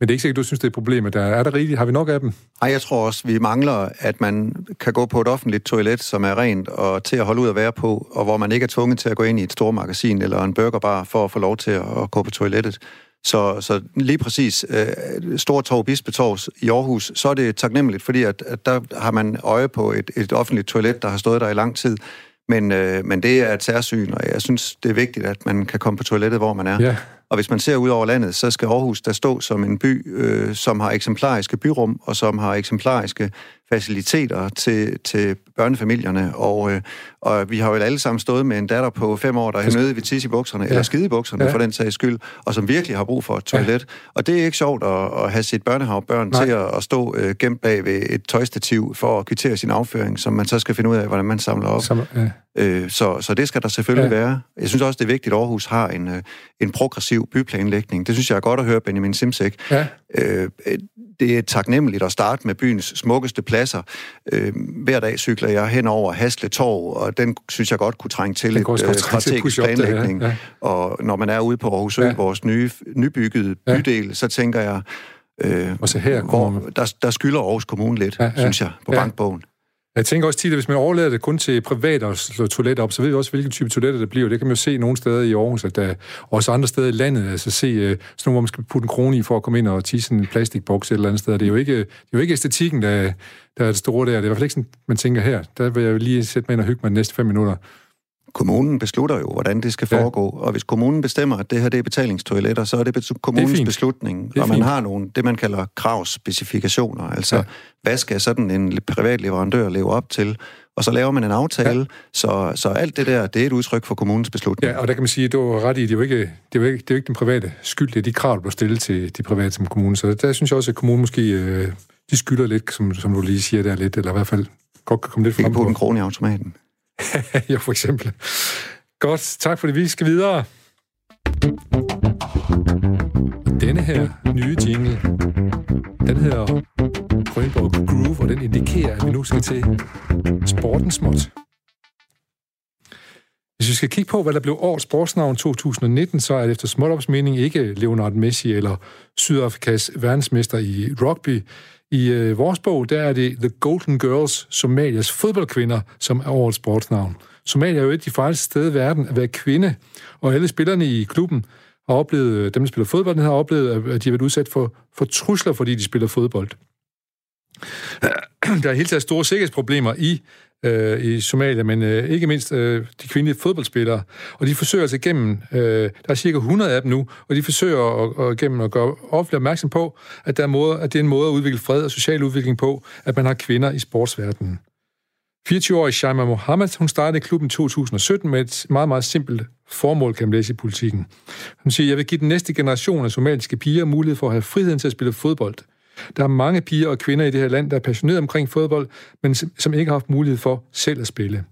Men det er ikke sikkert, du synes, det er et problem. Der er der rigtigt? Har vi nok af dem? Nej, jeg tror også, vi mangler, at man kan gå på et offentligt toilet, som er rent og til at holde ud at være på, og hvor man ikke er tvunget til at gå ind i et stort magasin eller en burgerbar for at få lov til at gå på toilettet. Så, så lige præcis øh, Stortorv, Bispetorv i Aarhus, så er det taknemmeligt, fordi at, at der har man øje på et, et offentligt toilet, der har stået der i lang tid. Men, øh, men det er et særsyn, og jeg synes, det er vigtigt, at man kan komme på toilettet, hvor man er. Ja. Og hvis man ser ud over landet, så skal Aarhus der stå som en by, øh, som har eksemplariske byrum, og som har eksemplariske faciliteter til, til børnefamilierne. Og, øh, og vi har jo alle sammen stået med en datter på fem år, der er nede ved tisse i bukserne, ja. eller skide i bukserne ja. for den sags skyld, og som virkelig har brug for et toilet. Ja. Og det er ikke sjovt at, at have sit børnehavebørn Nej. til at, at stå øh, gemt bag ved et tøjstativ for at kvittere sin afføring, som man så skal finde ud af, hvordan man samler op. Som, ja. øh, så, så det skal der selvfølgelig ja. være. Jeg synes også, det er vigtigt, at Aarhus har en, øh, en progressiv byplanlægning. Det synes jeg er godt at høre, Benjamin Simsek. Ja. Øh, det er taknemmeligt at starte med byens smukkeste pladser. Øh, hver dag cykler jeg hen over Hasle Torv, og den synes jeg godt kunne trænge til et øh, strategisk planlægning. Det, ja. Og når man er ude på Aarhus Ø, ja. vores nye, nybyggede bydel, ja. så tænker jeg, øh, og så her hvor, der, der skylder Aarhus Kommune lidt, ja, ja. synes jeg, på ja. bankbogen. Jeg tænker også tit, at hvis man overlader det kun til private og slår toiletter op, så ved vi også, hvilken type toiletter det bliver. Det kan man jo se nogle steder i Aarhus, at der også andre steder i landet, altså se uh, sådan nogle, hvor man skal putte en krone i for at komme ind og tisse en plastikboks et eller andet sted. Det er jo ikke, det er jo ikke æstetikken, der, der er det store der. Det er i hvert fald ikke sådan, man tænker her. Der vil jeg lige sætte mig ind og hygge mig de næste fem minutter kommunen beslutter jo, hvordan det skal foregå. Ja. Og hvis kommunen bestemmer, at det her det er betalingstoiletter, så er det kommunens det er beslutning. Det og man fint. har nogle, det man kalder kravspecifikationer. Altså, ja. hvad skal sådan en privat leverandør leve op til? Og så laver man en aftale, ja. så, så alt det der, det er et udtryk for kommunens beslutning. Ja, og der kan man sige, at du var ret i, det er jo ikke, det er jo ikke, det er jo ikke den private skyld, det er de krav, der bliver stillet til de private som kommune. Så der synes jeg også, at kommunen måske, øh, de skylder lidt, som, som du lige siger der lidt, eller i hvert fald godt kan komme lidt frem på. på en krone i automaten. ja, for eksempel. Godt, tak for det. Vi skal videre. Denne her nye jingle, den hedder Grønborg Groove, og den indikerer, at vi nu skal til sportens småt. Hvis vi skal kigge på, hvad der blev årets sportsnavn 2019, så er det efter Smålops mening ikke Leonard Messi eller Sydafrikas verdensmester i rugby. I øh, vores bog, der er det The Golden Girls, Somalias fodboldkvinder, som er årets sportsnavn. Somalia er jo et af de farligste steder i verden at være kvinde, og alle spillerne i klubben har oplevet, øh, dem der spiller fodbold, har oplevet, at de har været udsat for, for trusler, fordi de spiller fodbold. Der er helt taget store sikkerhedsproblemer i, øh, i Somalia, men øh, ikke mindst øh, de kvindelige fodboldspillere. Og de forsøger altså gennem, øh, der er cirka 100 af dem nu, og de forsøger at, og gennem at gøre offentlig opmærksom på, at, der er måde, at det er en måde at udvikle fred og social udvikling på, at man har kvinder i sportsverdenen. 24-årige Shaima Mohammed, hun startede klubben i 2017 med et meget, meget simpelt formål, kan man læse i politikken. Hun siger, jeg vil give den næste generation af somaliske piger mulighed for at have friheden til at spille fodbold. Der er mange piger og kvinder i det her land, der er passionerede omkring fodbold, men som ikke har haft mulighed for selv at spille.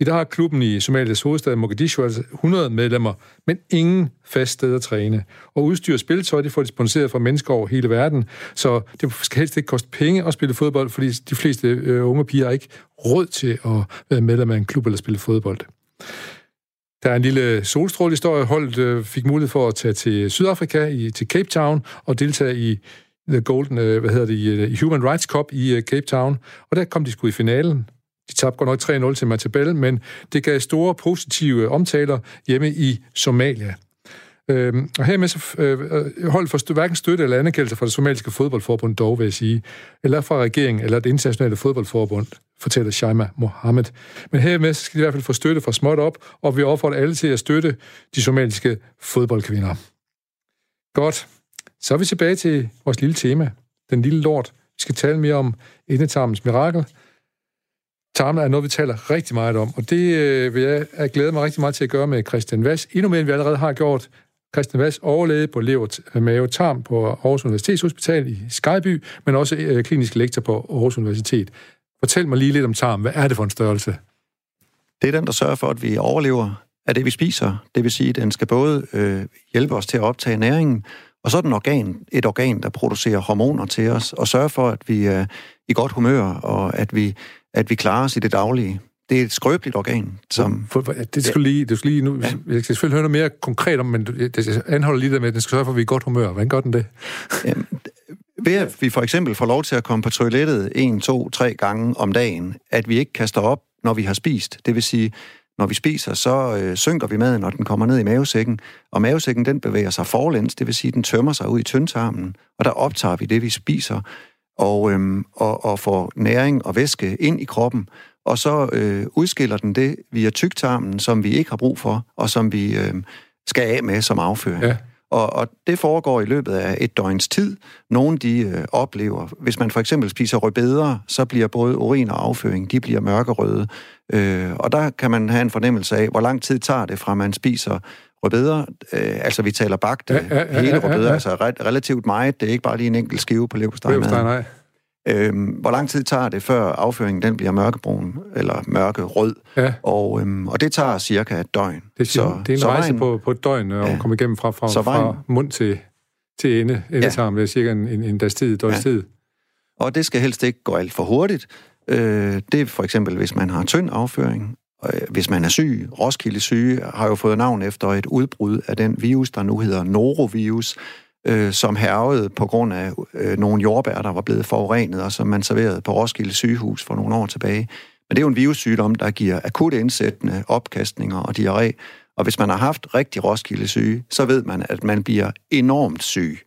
I dag har klubben i Somalias hovedstad Mogadishu altså 100 medlemmer, men ingen fast sted at træne. Og udstyr og spilletøj, det får de sponsoreret fra mennesker over hele verden, så det skal helst ikke koste penge at spille fodbold, fordi de fleste øh, unge piger har ikke råd til at være medlem af en klub eller spille fodbold. Der er en lille solstrålehistorie. Holdet øh, fik mulighed for at tage til Sydafrika, i, til Cape Town, og deltage i The Golden, øh, hvad hedder det, i øh, Human Rights Cup i øh, Cape Town. Og der kom de sgu i finalen. De tabte godt nok 3-0 til Matabel, men det gav store positive øh, omtaler hjemme i Somalia. Øhm, og hermed så øh, holdt for hverken støtte eller anerkendelse fra det somaliske fodboldforbund dog, vil jeg sige, eller fra regeringen eller det internationale fodboldforbund, fortæller Shaima Mohammed. Men hermed så skal de i hvert fald få støtte fra småt op, og vi opfordrer alle til at støtte de somaliske fodboldkvinder. Godt. Så er vi tilbage til vores lille tema, den lille lort. Vi skal tale mere om endetarmens mirakel, Tarmen er noget, vi taler rigtig meget om, og det øh, vil jeg, jeg glæde mig rigtig meget til at gøre med Christian Vass. Endnu mere, end vi allerede har gjort. Christian Vass, overlæge på lever, øh, mave tarm på Aarhus Universitetshospital i Skyby, men også øh, klinisk lektor på Aarhus Universitet. Fortæl mig lige lidt om tarm. Hvad er det for en størrelse? Det er den, der sørger for, at vi overlever af det, vi spiser. Det vil sige, at den skal både øh, hjælpe os til at optage næringen, og så er den organ, et organ, der producerer hormoner til os, og sørger for, at vi er i godt humør, og at vi at vi klarer os i det daglige. Det er et skrøbeligt organ, som... For, for, det skal lige, det skal lige nu, ja. jeg skal selvfølgelig høre noget mere konkret om, men det anholder lige det med, at den skal sørge for, at vi er i godt humør. Hvordan gør den det? Jamen, ved at vi for eksempel får lov til at komme på toilettet en, to, tre gange om dagen, at vi ikke kaster op, når vi har spist. Det vil sige, når vi spiser, så øh, synker vi maden, når den kommer ned i mavesækken. Og mavesækken, den bevæger sig forlæns, det vil sige, den tømmer sig ud i tyndtarmen, og der optager vi det, vi spiser og, øhm, og, og får næring og væske ind i kroppen, og så øh, udskiller den det via tyktarmen, som vi ikke har brug for, og som vi øh, skal af med som afføring. Ja. Og, og det foregår i løbet af et døgns tid. Nogle de øh, oplever, hvis man for eksempel spiser rødbeder, så bliver både urin og afføring, de bliver mørkerøde. Øh, og der kan man have en fornemmelse af, hvor lang tid tager det fra man spiser rødbeder, øh, altså vi taler bagte, ja, ja, ja, hele rødbeder, ja, ja. altså re- relativt meget, det er ikke bare lige en enkelt skive på leverpostej. nej. Øhm, hvor lang tid tager det, før afføringen den bliver mørkebrun eller mørkerød? Ja. Og, øhm, og det tager cirka et døgn. Det, er, så, det er en så rejse vejen, på, på et døgn at ja. komme igennem fra, fra, så vejen, fra mund til, til ende. Endetarm, ja. det er cirka en, en, en dags tid, et ja. tid. Og det skal helst ikke gå alt for hurtigt. Øh, det er for eksempel, hvis man har tynd afføring, Øh, hvis man er syg, Roskilde syge, har jo fået navn efter et udbrud af den virus, der nu hedder norovirus, øh, som hervede på grund af øh, nogle jordbær, der var blevet forurenet, og som man serverede på Roskilde sygehus for nogle år tilbage. Men det er jo en virussygdom, der giver akut indsættende opkastninger og diarré. Og hvis man har haft rigtig Roskilde syge, så ved man, at man bliver enormt syg.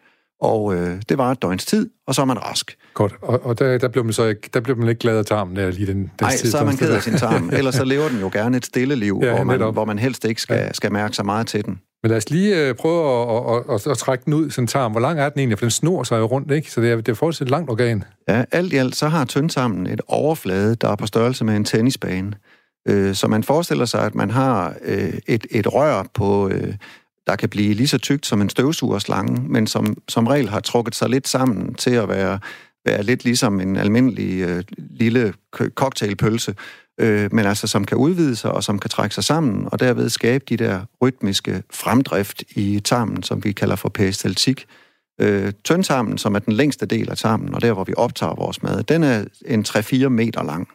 Og øh, det var et døgns tid, og så er man rask. Godt, og, og der, der, blev man så ikke, der blev man ikke glad af tarmen der lige den, den Nej, så er man ked af sin tarm. Ellers så lever den jo gerne et stille liv, ja, hvor, man, hvor man helst ikke skal, ja. skal mærke så meget til den. Men lad os lige øh, prøve at, at, at, at, at trække den ud, sådan tarm. Hvor lang er den egentlig? For den snor sig jo rundt, ikke? Så det er, det er forholdsvis et langt organ. Ja, alt i alt, så har tyndtarmen et overflade, der er på størrelse med en tennisbane. Øh, så man forestiller sig, at man har øh, et, et rør på... Øh, der kan blive lige så tykt som en støvsugerslange, men som, som regel har trukket sig lidt sammen til at være, være lidt ligesom en almindelig øh, lille cocktailpølse, øh, men altså som kan udvide sig og som kan trække sig sammen, og derved skabe de der rytmiske fremdrift i tarmen, som vi kalder for peristaltik. Øh, tyndtarmen, som er den længste del af tarmen, og der, hvor vi optager vores mad, den er en 3-4 meter lang.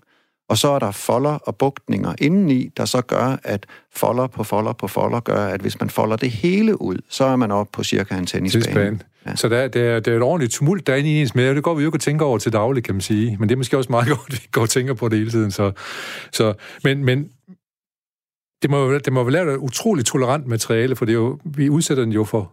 Og så er der folder og bugtninger indeni, der så gør, at folder på folder på folder gør, at hvis man folder det hele ud, så er man oppe på cirka en tennisbane. tennisbane. Ja. Så der, det, er, det er et ordentligt tumult derinde i ens mave. Det går vi jo ikke at tænke over til daglig, kan man sige. Men det er måske også meget godt, at vi går og tænker på det hele tiden. Så, så, men, men det må, det må vel være et utroligt tolerant materiale, for det er jo, vi udsætter den jo for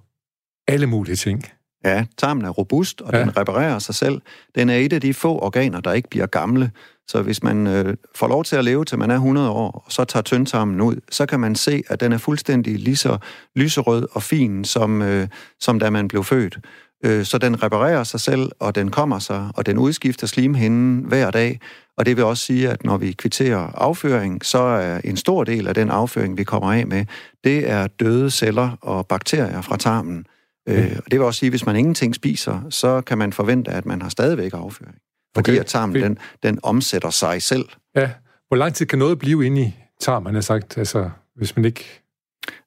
alle mulige ting. Ja, tarmen er robust, og ja. den reparerer sig selv. Den er et af de få organer, der ikke bliver gamle. Så hvis man øh, får lov til at leve til man er 100 år, og så tager tyndtarmen ud, så kan man se, at den er fuldstændig lige så lyserød og fin, som, øh, som da man blev født. Øh, så den reparerer sig selv, og den kommer sig, og den udskifter slimhinden hver dag. Og det vil også sige, at når vi kvitterer afføring, så er en stor del af den afføring, vi kommer af med, det er døde celler og bakterier fra tarmen. Øh, og det vil også sige, at hvis man ingenting spiser, så kan man forvente, at man har stadigvæk afføring. Fordi okay. at tarmen, den, den omsætter sig selv. Ja. Hvor lang tid kan noget blive inde i tarmen, har sagt? Altså, hvis man ikke...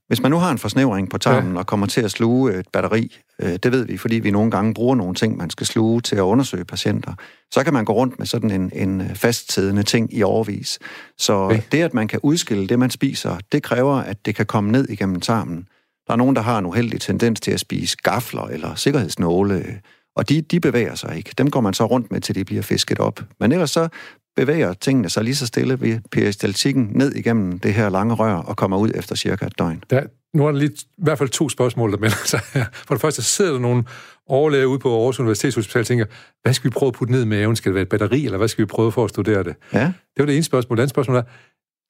Hvis man nu har en forsnævring på tarmen ja. og kommer til at sluge et batteri, øh, det ved vi, fordi vi nogle gange bruger nogle ting, man skal sluge til at undersøge patienter, så kan man gå rundt med sådan en, en fastsiddende ting i overvis. Så okay. det, at man kan udskille det, man spiser, det kræver, at det kan komme ned igennem tarmen. Der er nogen, der har en uheldig tendens til at spise gafler eller sikkerhedsnåle, og de, de bevæger sig ikke. Dem går man så rundt med, til de bliver fisket op. Men ellers så bevæger tingene sig lige så stille ved peristaltikken ned igennem det her lange rør og kommer ud efter cirka et døgn. Der, nu er der lige i hvert fald to spørgsmål, der melder sig her. For det første, sidder der nogle overlæger ude på Aarhus Universitetshospital og tænker, hvad skal vi prøve at putte ned i maven? Skal det være et batteri, eller hvad skal vi prøve for at studere det? Ja. Det var det ene spørgsmål. Det andet spørgsmål er,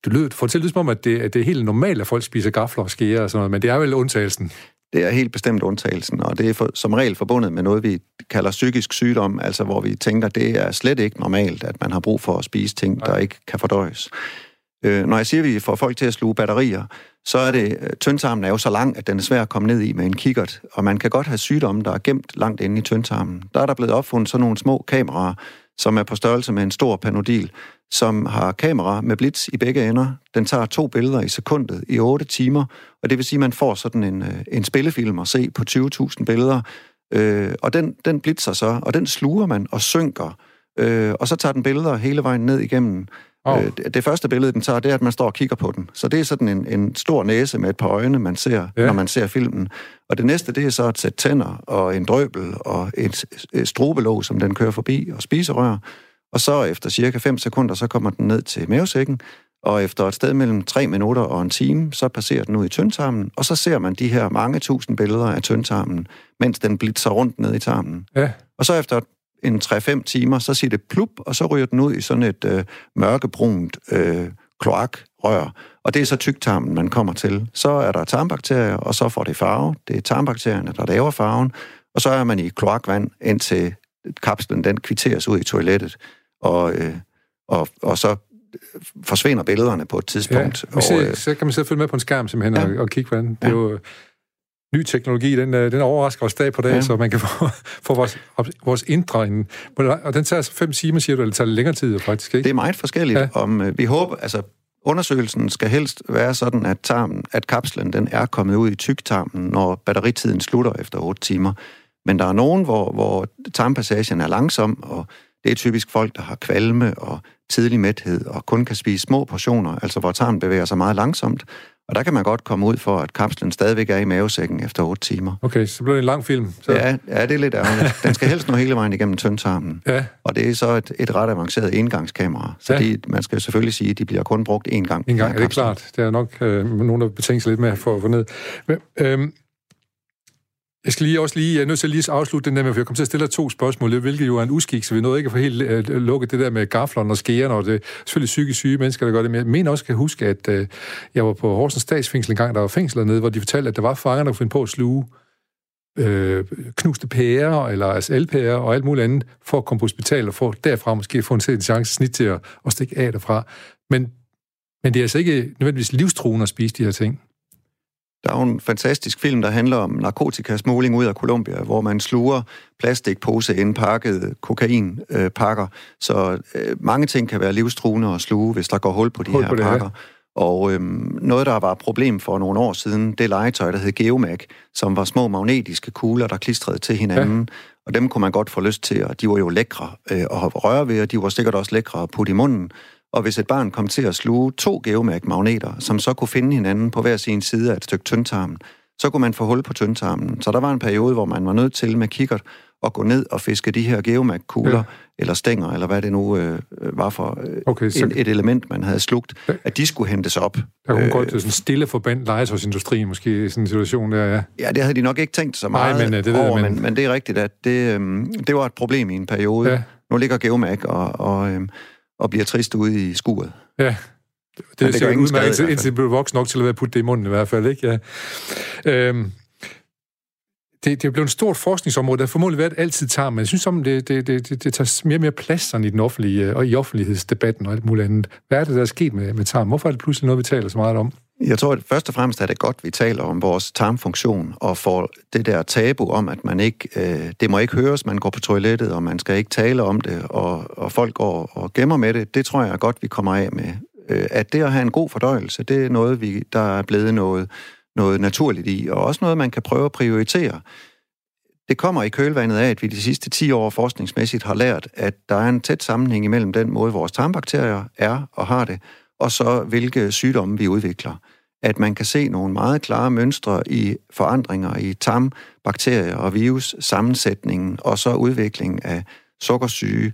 du lyder, får til som om, at det, at det er helt normalt, at folk spiser gafler og skære og sådan noget, men det er vel undtagelsen? Det er helt bestemt undtagelsen, og det er for, som regel forbundet med noget, vi kalder psykisk sygdom, altså hvor vi tænker, det er slet ikke normalt, at man har brug for at spise ting, der ikke kan fordøjes. Øh, når jeg siger, at vi får folk til at sluge batterier, så er det, øh, tyndtarmen er jo så lang, at den er svær at komme ned i med en kikkert, og man kan godt have sygdomme, der er gemt langt inde i tyndtarmen. Der er der blevet opfundet sådan nogle små kameraer, som er på størrelse med en stor panodil, som har kamera med blitz i begge ender. Den tager to billeder i sekundet i 8 timer, og det vil sige, at man får sådan en, øh, en spillefilm at se på 20.000 billeder, øh, og den, den blitzer så, og den sluger man og synker, øh, og så tager den billeder hele vejen ned igennem. Oh. Øh, det, det første billede, den tager, det er, at man står og kigger på den. Så det er sådan en, en stor næse med et par øjne, man ser, ja. når man ser filmen. Og det næste, det er så at sætte tænder og en drøbel og et, et strobelåg, som den kører forbi, og spiserør. Og så efter cirka 5 sekunder, så kommer den ned til mavesækken, og efter et sted mellem 3 minutter og en time, så passerer den ud i tyndtarmen, og så ser man de her mange tusind billeder af tyndtarmen, mens den blitzer rundt ned i tarmen. Ja. Og så efter en 3-5 timer, så siger det plup, og så ryger den ud i sådan et øh, mørkebrunt øh, kloakrør. Og det er så tyktarmen, man kommer til. Så er der tarmbakterier, og så får det farve. Det er tarmbakterierne, der laver farven. Og så er man i kloakvand, indtil kapslen den kvitteres ud i toilettet. Og, øh, og, og så forsvinder billederne på et tidspunkt. Ja, ser, og, øh, så kan man sidde følge med på en skærm simpelthen ja. og, og kigge, hvordan det ja. er jo ny teknologi, den, øh, den overrasker os dag på dag, ja. så man kan få, få vores, vores indre ind. Og den tager fem timer, siger du, eller tager det længere tid faktisk, ikke? Det er meget forskelligt. Ja. Om, øh, vi håber, altså undersøgelsen skal helst være sådan, at, tarmen, at kapslen den er kommet ud i tyktarmen, når batteritiden slutter efter 8 timer. Men der er nogen, hvor, hvor tarmpassagen er langsom, og det er typisk folk, der har kvalme og tidlig mæthed og kun kan spise små portioner, altså hvor tarmen bevæger sig meget langsomt. Og der kan man godt komme ud for, at kapslen stadigvæk er i mavesækken efter 8 timer. Okay, så bliver det en lang film. Så... Ja, ja, det er lidt ærgerligt. Den skal helst nå hele vejen igennem tyndtarmen. Ja. Og det er så et, et ret avanceret engangskamera. Så ja. de, man skal selvfølgelig sige, at de bliver kun brugt én gang. En gang, er det klart. Det er nok øh, nogen, der betænker sig lidt med at få ned. Men, øh, jeg skal lige også lige, jeg er nødt til at lige afslutte den der med, for jeg kommer til at stille to spørgsmål, hvilket jo er en uskik, så vi nåede ikke at få helt uh, lukket det der med gaflerne og skærerne, og det er selvfølgelig psykisk syge mennesker, der gør det. Men jeg mener også, kan huske, at uh, jeg var på Horsens statsfængsel en gang, der var fængsler nede, hvor de fortalte, at der var fanger, der kunne finde på at sluge øh, knuste pærer, eller altså elpærer og alt muligt andet, for at komme på hospital og få derfra måske få en, en chance snit til at, at stikke af derfra. Men, men det er altså ikke nødvendigvis livstruende at spise de her ting. Der er jo en fantastisk film, der handler om narkotikasmugling ud af Colombia, hvor man sluger plastikpose indpakket kokainpakker. Så øh, mange ting kan være livstruende at sluge, hvis der går hul på de hul her på pakker. Her. Og øhm, noget, der var et problem for nogle år siden, det legetøj, der hed Geomag, som var små magnetiske kugler, der klistrede til hinanden. Ja. Og dem kunne man godt få lyst til, og de var jo lækre øh, at røre ved, og de var sikkert også lækre at putte i munden. Og hvis et barn kom til at sluge to Geomag-magneter, som så kunne finde hinanden på hver sin side af et stykke tyndtarmen, så kunne man få hul på tyndtarmen. Så der var en periode, hvor man var nødt til med kikkert at gå ned og fiske de her geomag-kugler, ja. eller stænger, eller hvad det nu øh, var for øh, okay, så... et, et element, man havde slugt, ja. at de skulle hentes op. Der kunne øh, godt sådan stille forbandt legetøjsindustrien måske i sådan en situation der, ja. Ja, det havde de nok ikke tænkt så meget Nej, men, øh, det over, men... Men, men det er rigtigt, at det, øh, det var et problem i en periode. Ja. Nu ligger geomag og, og, øh, og bliver trist ude i skuret. Ja, det, det, det gør ingen skade, indtil, indtil blev voksen nok til at være putte det i munden i hvert fald, ikke? Ja. Øhm, det, det er blevet et stort forskningsområde, der formodentlig været altid tager, men jeg synes, om det, det, det, det, tager mere og mere plads sådan i den offentlige, og i offentlighedsdebatten og alt muligt andet. Hvad er det, der er sket med, med tarm? Hvorfor er det pludselig noget, vi taler så meget om? Jeg tror, at først og fremmest er det godt, at vi taler om vores tarmfunktion, og får det der tabu om, at man ikke, øh, det må ikke høres, man går på toilettet, og man skal ikke tale om det, og, og folk går og gemmer med det, det tror jeg er godt, vi kommer af med. Øh, at det at have en god fordøjelse, det er noget, vi, der er blevet noget noget naturligt i, og også noget, man kan prøve at prioritere. Det kommer i kølvandet af, at vi de sidste 10 år forskningsmæssigt har lært, at der er en tæt sammenhæng imellem den måde, vores tarmbakterier er og har det, og så hvilke sygdomme vi udvikler. At man kan se nogle meget klare mønstre i forandringer i tarmbakterier og virus sammensætningen, og så udvikling af sukkersyge,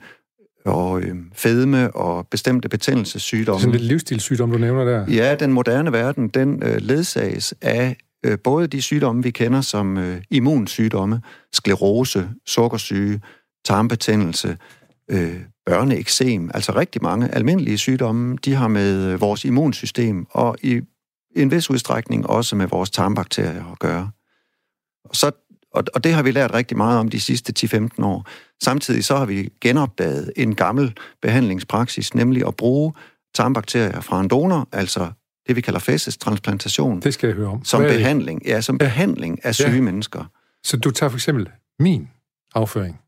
og øh, fedme og bestemte betændelsessygdomme. Sådan lidt livsstilssygdom, du nævner der. Ja, den moderne verden, den øh, ledsages af øh, både de sygdomme, vi kender som øh, immunsygdomme, sklerose, sukkersyge, tarmbetændelse, øh, børneeksem, altså rigtig mange almindelige sygdomme, de har med øh, vores immunsystem og i en vis udstrækning også med vores tarmbakterier at gøre. Og så og, og det har vi lært rigtig meget om de sidste 10-15 år. Samtidig så har vi genopdaget en gammel behandlingspraksis, nemlig at bruge tarmbakterier fra en donor, altså det vi kalder fæsestransplantation. Det skal jeg høre om. Som behandling, ja, som ja. behandling af syge ja. mennesker. Så du tager for eksempel min afføring,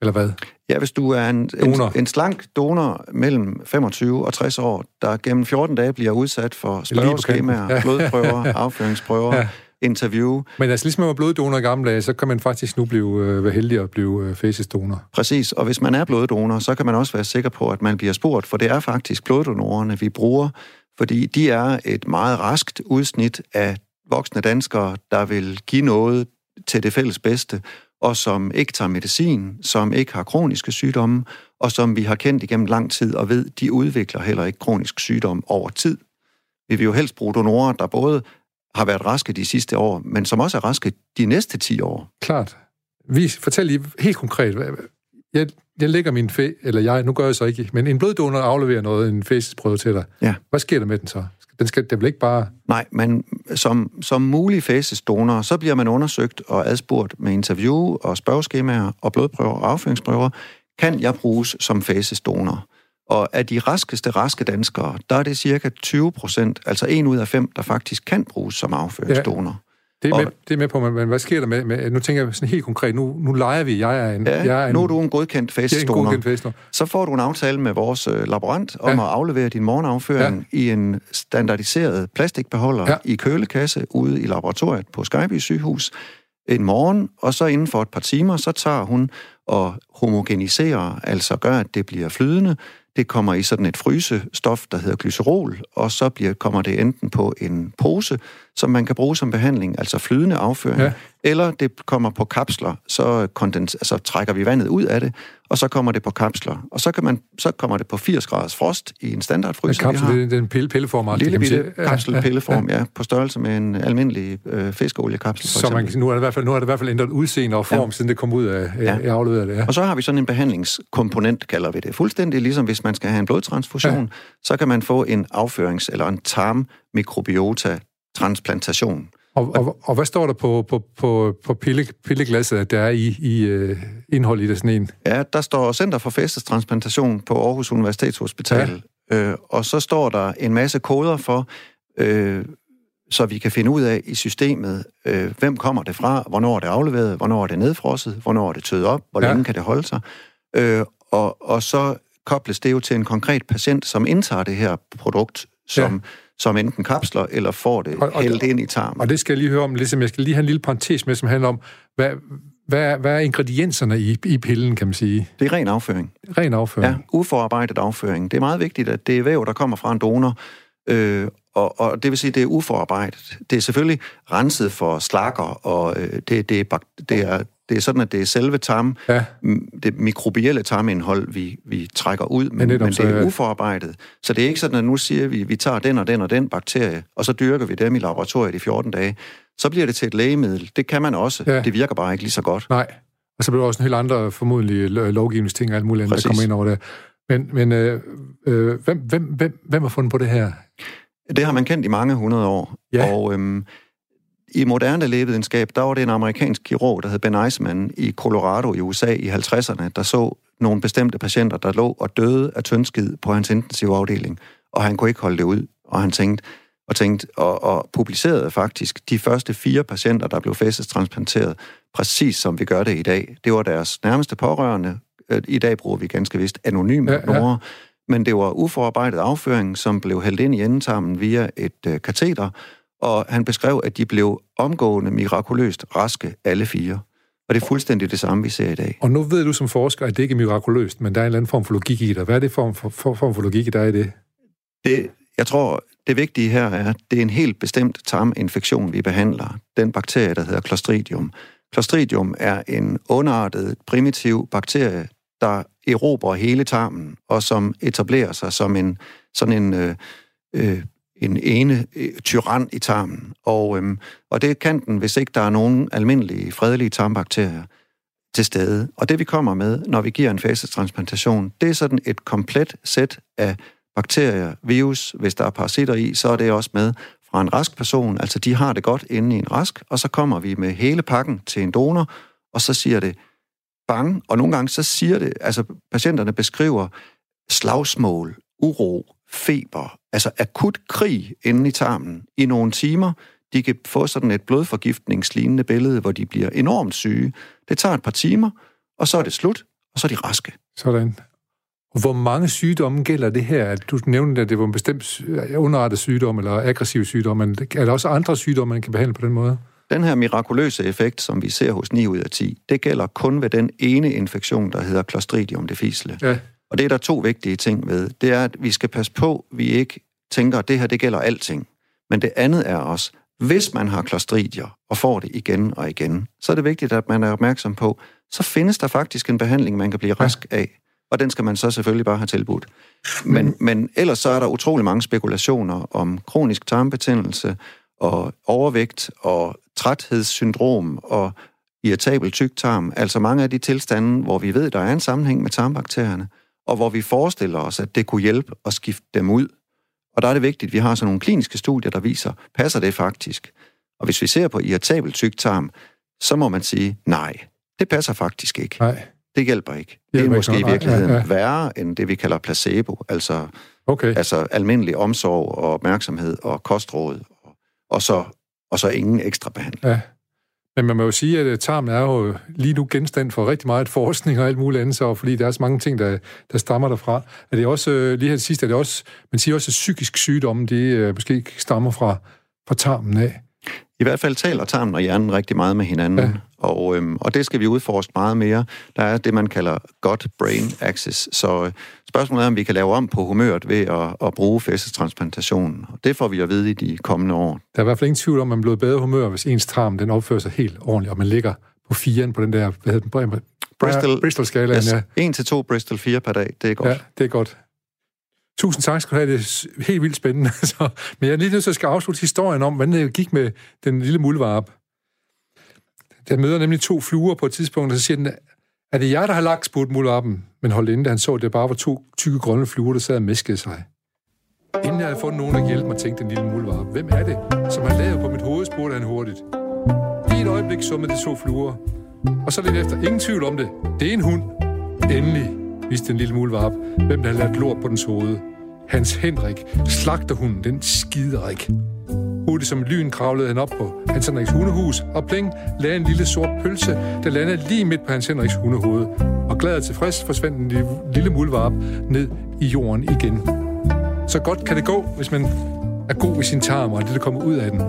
eller hvad? Ja, hvis du er en, en, en slank donor mellem 25 og 60 år, der gennem 14 dage bliver udsat for spørgeskemaer, ja. blodprøver, afføringsprøver, ja interview. Men altså ligesom man var bloddonor i gamle dage, så kan man faktisk nu blive, øh, være heldig at blive øh, facesdonor. Præcis, og hvis man er bloddonor, så kan man også være sikker på, at man bliver spurgt, for det er faktisk bloddonorerne, vi bruger, fordi de er et meget raskt udsnit af voksne danskere, der vil give noget til det fælles bedste, og som ikke tager medicin, som ikke har kroniske sygdomme, og som vi har kendt igennem lang tid og ved, de udvikler heller ikke kronisk sygdom over tid. Vi vil jo helst bruge donorer, der både har været raske de sidste år, men som også er raske de næste 10 år. Klart. Vi, fortæl lige helt konkret. Jeg, jeg lægger min fæ, eller jeg, nu gør jeg så ikke, men en bloddonor afleverer noget, en fæsesprøve til dig. Ja. Hvad sker der med den så? Den skal den vil ikke bare... Nej, men som, som mulig fæsesdonor, så bliver man undersøgt og adspurgt med interview og spørgeskemaer og blodprøver og afføringsprøver. Kan jeg bruges som fæsesdonor? Og af de raskeste raske danskere, der er det cirka 20 procent, altså en ud af fem, der faktisk kan bruges som afføringsdonor. Ja. Det er, med, det er med på, men hvad sker der med, med... Nu tænker jeg sådan helt konkret, nu, nu leger vi, jeg er en... Ja, jeg er en, nu er du en godkendt fæsesdonor. Så får du en aftale med vores øh, laborant om ja. at aflevere din morgenafføring ja. i en standardiseret plastikbeholder ja. i kølekasse ude i laboratoriet på Skyby sygehus en morgen, og så inden for et par timer, så tager hun og homogeniserer, altså gør, at det bliver flydende, det kommer i sådan et frysestof, der hedder glycerol, og så bliver, kommer det enten på en pose, som man kan bruge som behandling, altså flydende afføring, ja. eller det kommer på kapsler, så, kondens, altså, trækker vi vandet ud af det, og så kommer det på kapsler. Og så, kan man, så kommer det på 80 graders frost i en standardfryser, kapsel, vi har. Det er en pille, pilleform. Lille bitte kapselpilleform, ja, ja, på størrelse med en almindelig øh, fiskeoliekapsel. Så man, nu, er det i hvert fald, nu er det i hvert fald ændret udseende og form, ja. siden det kom ud af, ja. af afleveret det. Ja. Og så har vi sådan en behandlingskomponent, kalder vi det. Fuldstændig ligesom hvis man skal have en blodtransfusion, ja. så kan man få en afførings- eller en tarmmikrobiota-transplantation. Og, og, og hvad står der på, på, på, på pille, pilleglasset, der er i, i uh, indhold i det sådan en? Ja, der står Center for Fæstestransplantation på Aarhus Universitetshospital. Ja. Øh, og så står der en masse koder for, øh, så vi kan finde ud af i systemet, øh, hvem kommer det fra, hvornår er det afleveret, hvornår er det nedfrosset, hvornår er det tøet op, hvor ja. længe kan det holde sig. Øh, og, og så kobles det jo til en konkret patient, som indtager det her produkt, som... Ja som enten kapsler eller får det og, og, hældt ind i tarmen. Og det skal jeg lige høre om, ligesom jeg skal lige have en lille parentes med, som handler om, hvad, hvad, er, hvad er ingredienserne i, i pillen, kan man sige? Det er ren afføring. Ren afføring. Ja, uforarbejdet afføring. Det er meget vigtigt, at det er væv, der kommer fra en donor, øh, og, og det vil sige, at det er uforarbejdet. Det er selvfølgelig renset for slakker, og øh, det, det, er, det, er, det er sådan, at det er selve tarm, ja. det mikrobielle tarmindhold, vi, vi trækker ud, men, men, men det er uforarbejdet. Så det er ikke sådan, at nu siger vi, vi tager den og den og den bakterie, og så dyrker vi dem i laboratoriet i 14 dage. Så bliver det til et lægemiddel. Det kan man også. Ja. Det virker bare ikke lige så godt. Nej. Og så bliver der også en helt andre formodentlig lovgivningsting og alt muligt andet, der kommer ind over det. Men, men øh, øh, hvem, hvem, hvem, hvem har fundet på det her? Det har man kendt i mange hundrede år. Ja. Og øhm, i moderne lægevidenskab, der var det en amerikansk kirurg, der hed Ben Eisman i Colorado i USA i 50'erne, der så nogle bestemte patienter, der lå og døde af tyndskid på hans intensivafdeling, og han kunne ikke holde det ud, og han tænkte, og tænkte, og, og publicerede faktisk de første fire patienter, der blev fæstestransplanteret, præcis som vi gør det i dag. Det var deres nærmeste pårørende. Øh, I dag bruger vi ganske vist anonyme ja, ja. men det var uforarbejdet afføring, som blev hældt ind i endetarmen via et øh, kateter, og han beskrev, at de blev omgående mirakuløst raske, alle fire. Og det er fuldstændig det samme, vi ser i dag. Og nu ved du som forsker, at det ikke er mirakuløst, men der er en eller anden form for logik i det. Hvad er det form for, for, form for logik, der er i det? det? Jeg tror, det vigtige her er, at det er en helt bestemt tarminfektion, vi behandler. Den bakterie, der hedder Clostridium. Clostridium er en underartet, primitiv bakterie, der erobrer hele tarmen, og som etablerer sig som en sådan en øh, øh, en ene øh, tyran i tarmen. Og, øhm, og det kan den, hvis ikke der er nogen almindelige, fredelige tarmbakterier til stede. Og det vi kommer med, når vi giver en fasetransplantation, det er sådan et komplet sæt af bakterier, virus, hvis der er parasitter i, så er det også med fra en rask person. Altså de har det godt inde i en rask, og så kommer vi med hele pakken til en donor, og så siger det bang, og nogle gange så siger det, altså patienterne beskriver slagsmål, uro, feber, altså akut krig inde i tarmen i nogle timer. De kan få sådan et blodforgiftningslignende billede, hvor de bliver enormt syge. Det tager et par timer, og så er det slut, og så er de raske. Sådan. Hvor mange sygdomme gælder det her? Du nævnte, at det var en bestemt underrettet sygdom eller aggressiv sygdom, men er der også andre sygdomme, man kan behandle på den måde? Den her mirakuløse effekt, som vi ser hos 9 ud af 10, det gælder kun ved den ene infektion, der hedder Clostridium difficile. Ja. Og det er der to vigtige ting ved. Det er, at vi skal passe på, at vi ikke tænker, at det her, det gælder alting. Men det andet er også, hvis man har klostridier og får det igen og igen, så er det vigtigt, at man er opmærksom på, så findes der faktisk en behandling, man kan blive rask af. Og den skal man så selvfølgelig bare have tilbudt. Men, men ellers så er der utrolig mange spekulationer om kronisk tarmbetændelse og overvægt og træthedssyndrom og irritabel tyktarm. Altså mange af de tilstande, hvor vi ved, der er en sammenhæng med tarmbakterierne og hvor vi forestiller os, at det kunne hjælpe at skifte dem ud. Og der er det vigtigt, at vi har sådan nogle kliniske studier, der viser, passer det faktisk? Og hvis vi ser på irritabel tyktarm, så må man sige, nej, det passer faktisk ikke. Nej. Det hjælper ikke. Det, det er måske i virkeligheden ja, ja. værre end det, vi kalder placebo, altså, okay. altså almindelig omsorg og opmærksomhed og kostråd, og, og, så, og så ingen ekstra behandling. Ja. Men man må jo sige, at tarmen er jo lige nu genstand for rigtig meget forskning og alt muligt andet, så, fordi der er så mange ting, der, der stammer derfra. Er det også, øh, lige her sidst, er det også, man siger også, at psykisk sygdomme, de uh, måske stammer fra, fra tarmen af. I hvert fald taler tarmen og hjernen rigtig meget med hinanden. Ja. Og, øhm, og det skal vi udforske meget mere. Der er det, man kalder gut brain axis. Så øh, spørgsmålet er, om vi kan lave om på humøret ved at, at bruge fæstestransplantationen. Og det får vi at vide i de kommende år. Der er i hvert fald ingen tvivl om, at man bliver bedre humør, hvis ens tarm den opfører sig helt ordentligt, og man ligger på firen på den der, hvad hedder den, Bristol, Bristol-skalaen. Yes. Ja. 1 til 2 Bristol 4 per dag, det er godt. Ja, det er godt. Tusind tak skal du have. Det er helt vildt spændende. Så, men jeg er lige nødt til at skal afslutte historien om, hvordan det gik med den lille muldvarp. Der møder nemlig to fluer på et tidspunkt, og så siger den, er det jeg, der har lagt spurgte muldvarpen? Men holdt inden, da han så, at det bare var to tykke grønne fluer, der sad og mæskede sig. Inden jeg havde fundet nogen, der hjælpe mig, tænkte den lille muldvarp. Hvem er det, som har lavet på mit hoved, spurgte han hurtigt. I et øjeblik summede de to fluer. Og så lidt efter, ingen tvivl om det. Det er en hund. Endelig viste den lille muldvarp, hvem der havde lagt lort på dens hoved. Hans Henrik, slagterhunden, den skiderik. Hurtigt som lyn kravlede han op på Hans Henriks hundehus, og pling lagde en lille sort pølse, der landede lige midt på Hans Henriks hundehoved. Og glad og tilfreds forsvandt den lille muldvarp ned i jorden igen. Så godt kan det gå, hvis man er god i sin tarm, og det, der kommer ud af den.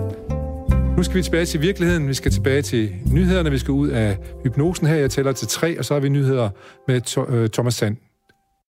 Nu skal vi tilbage til virkeligheden. Vi skal tilbage til nyhederne. Vi skal ud af hypnosen her. Jeg tæller til tre, og så har vi nyheder med øh, Thomas Sand.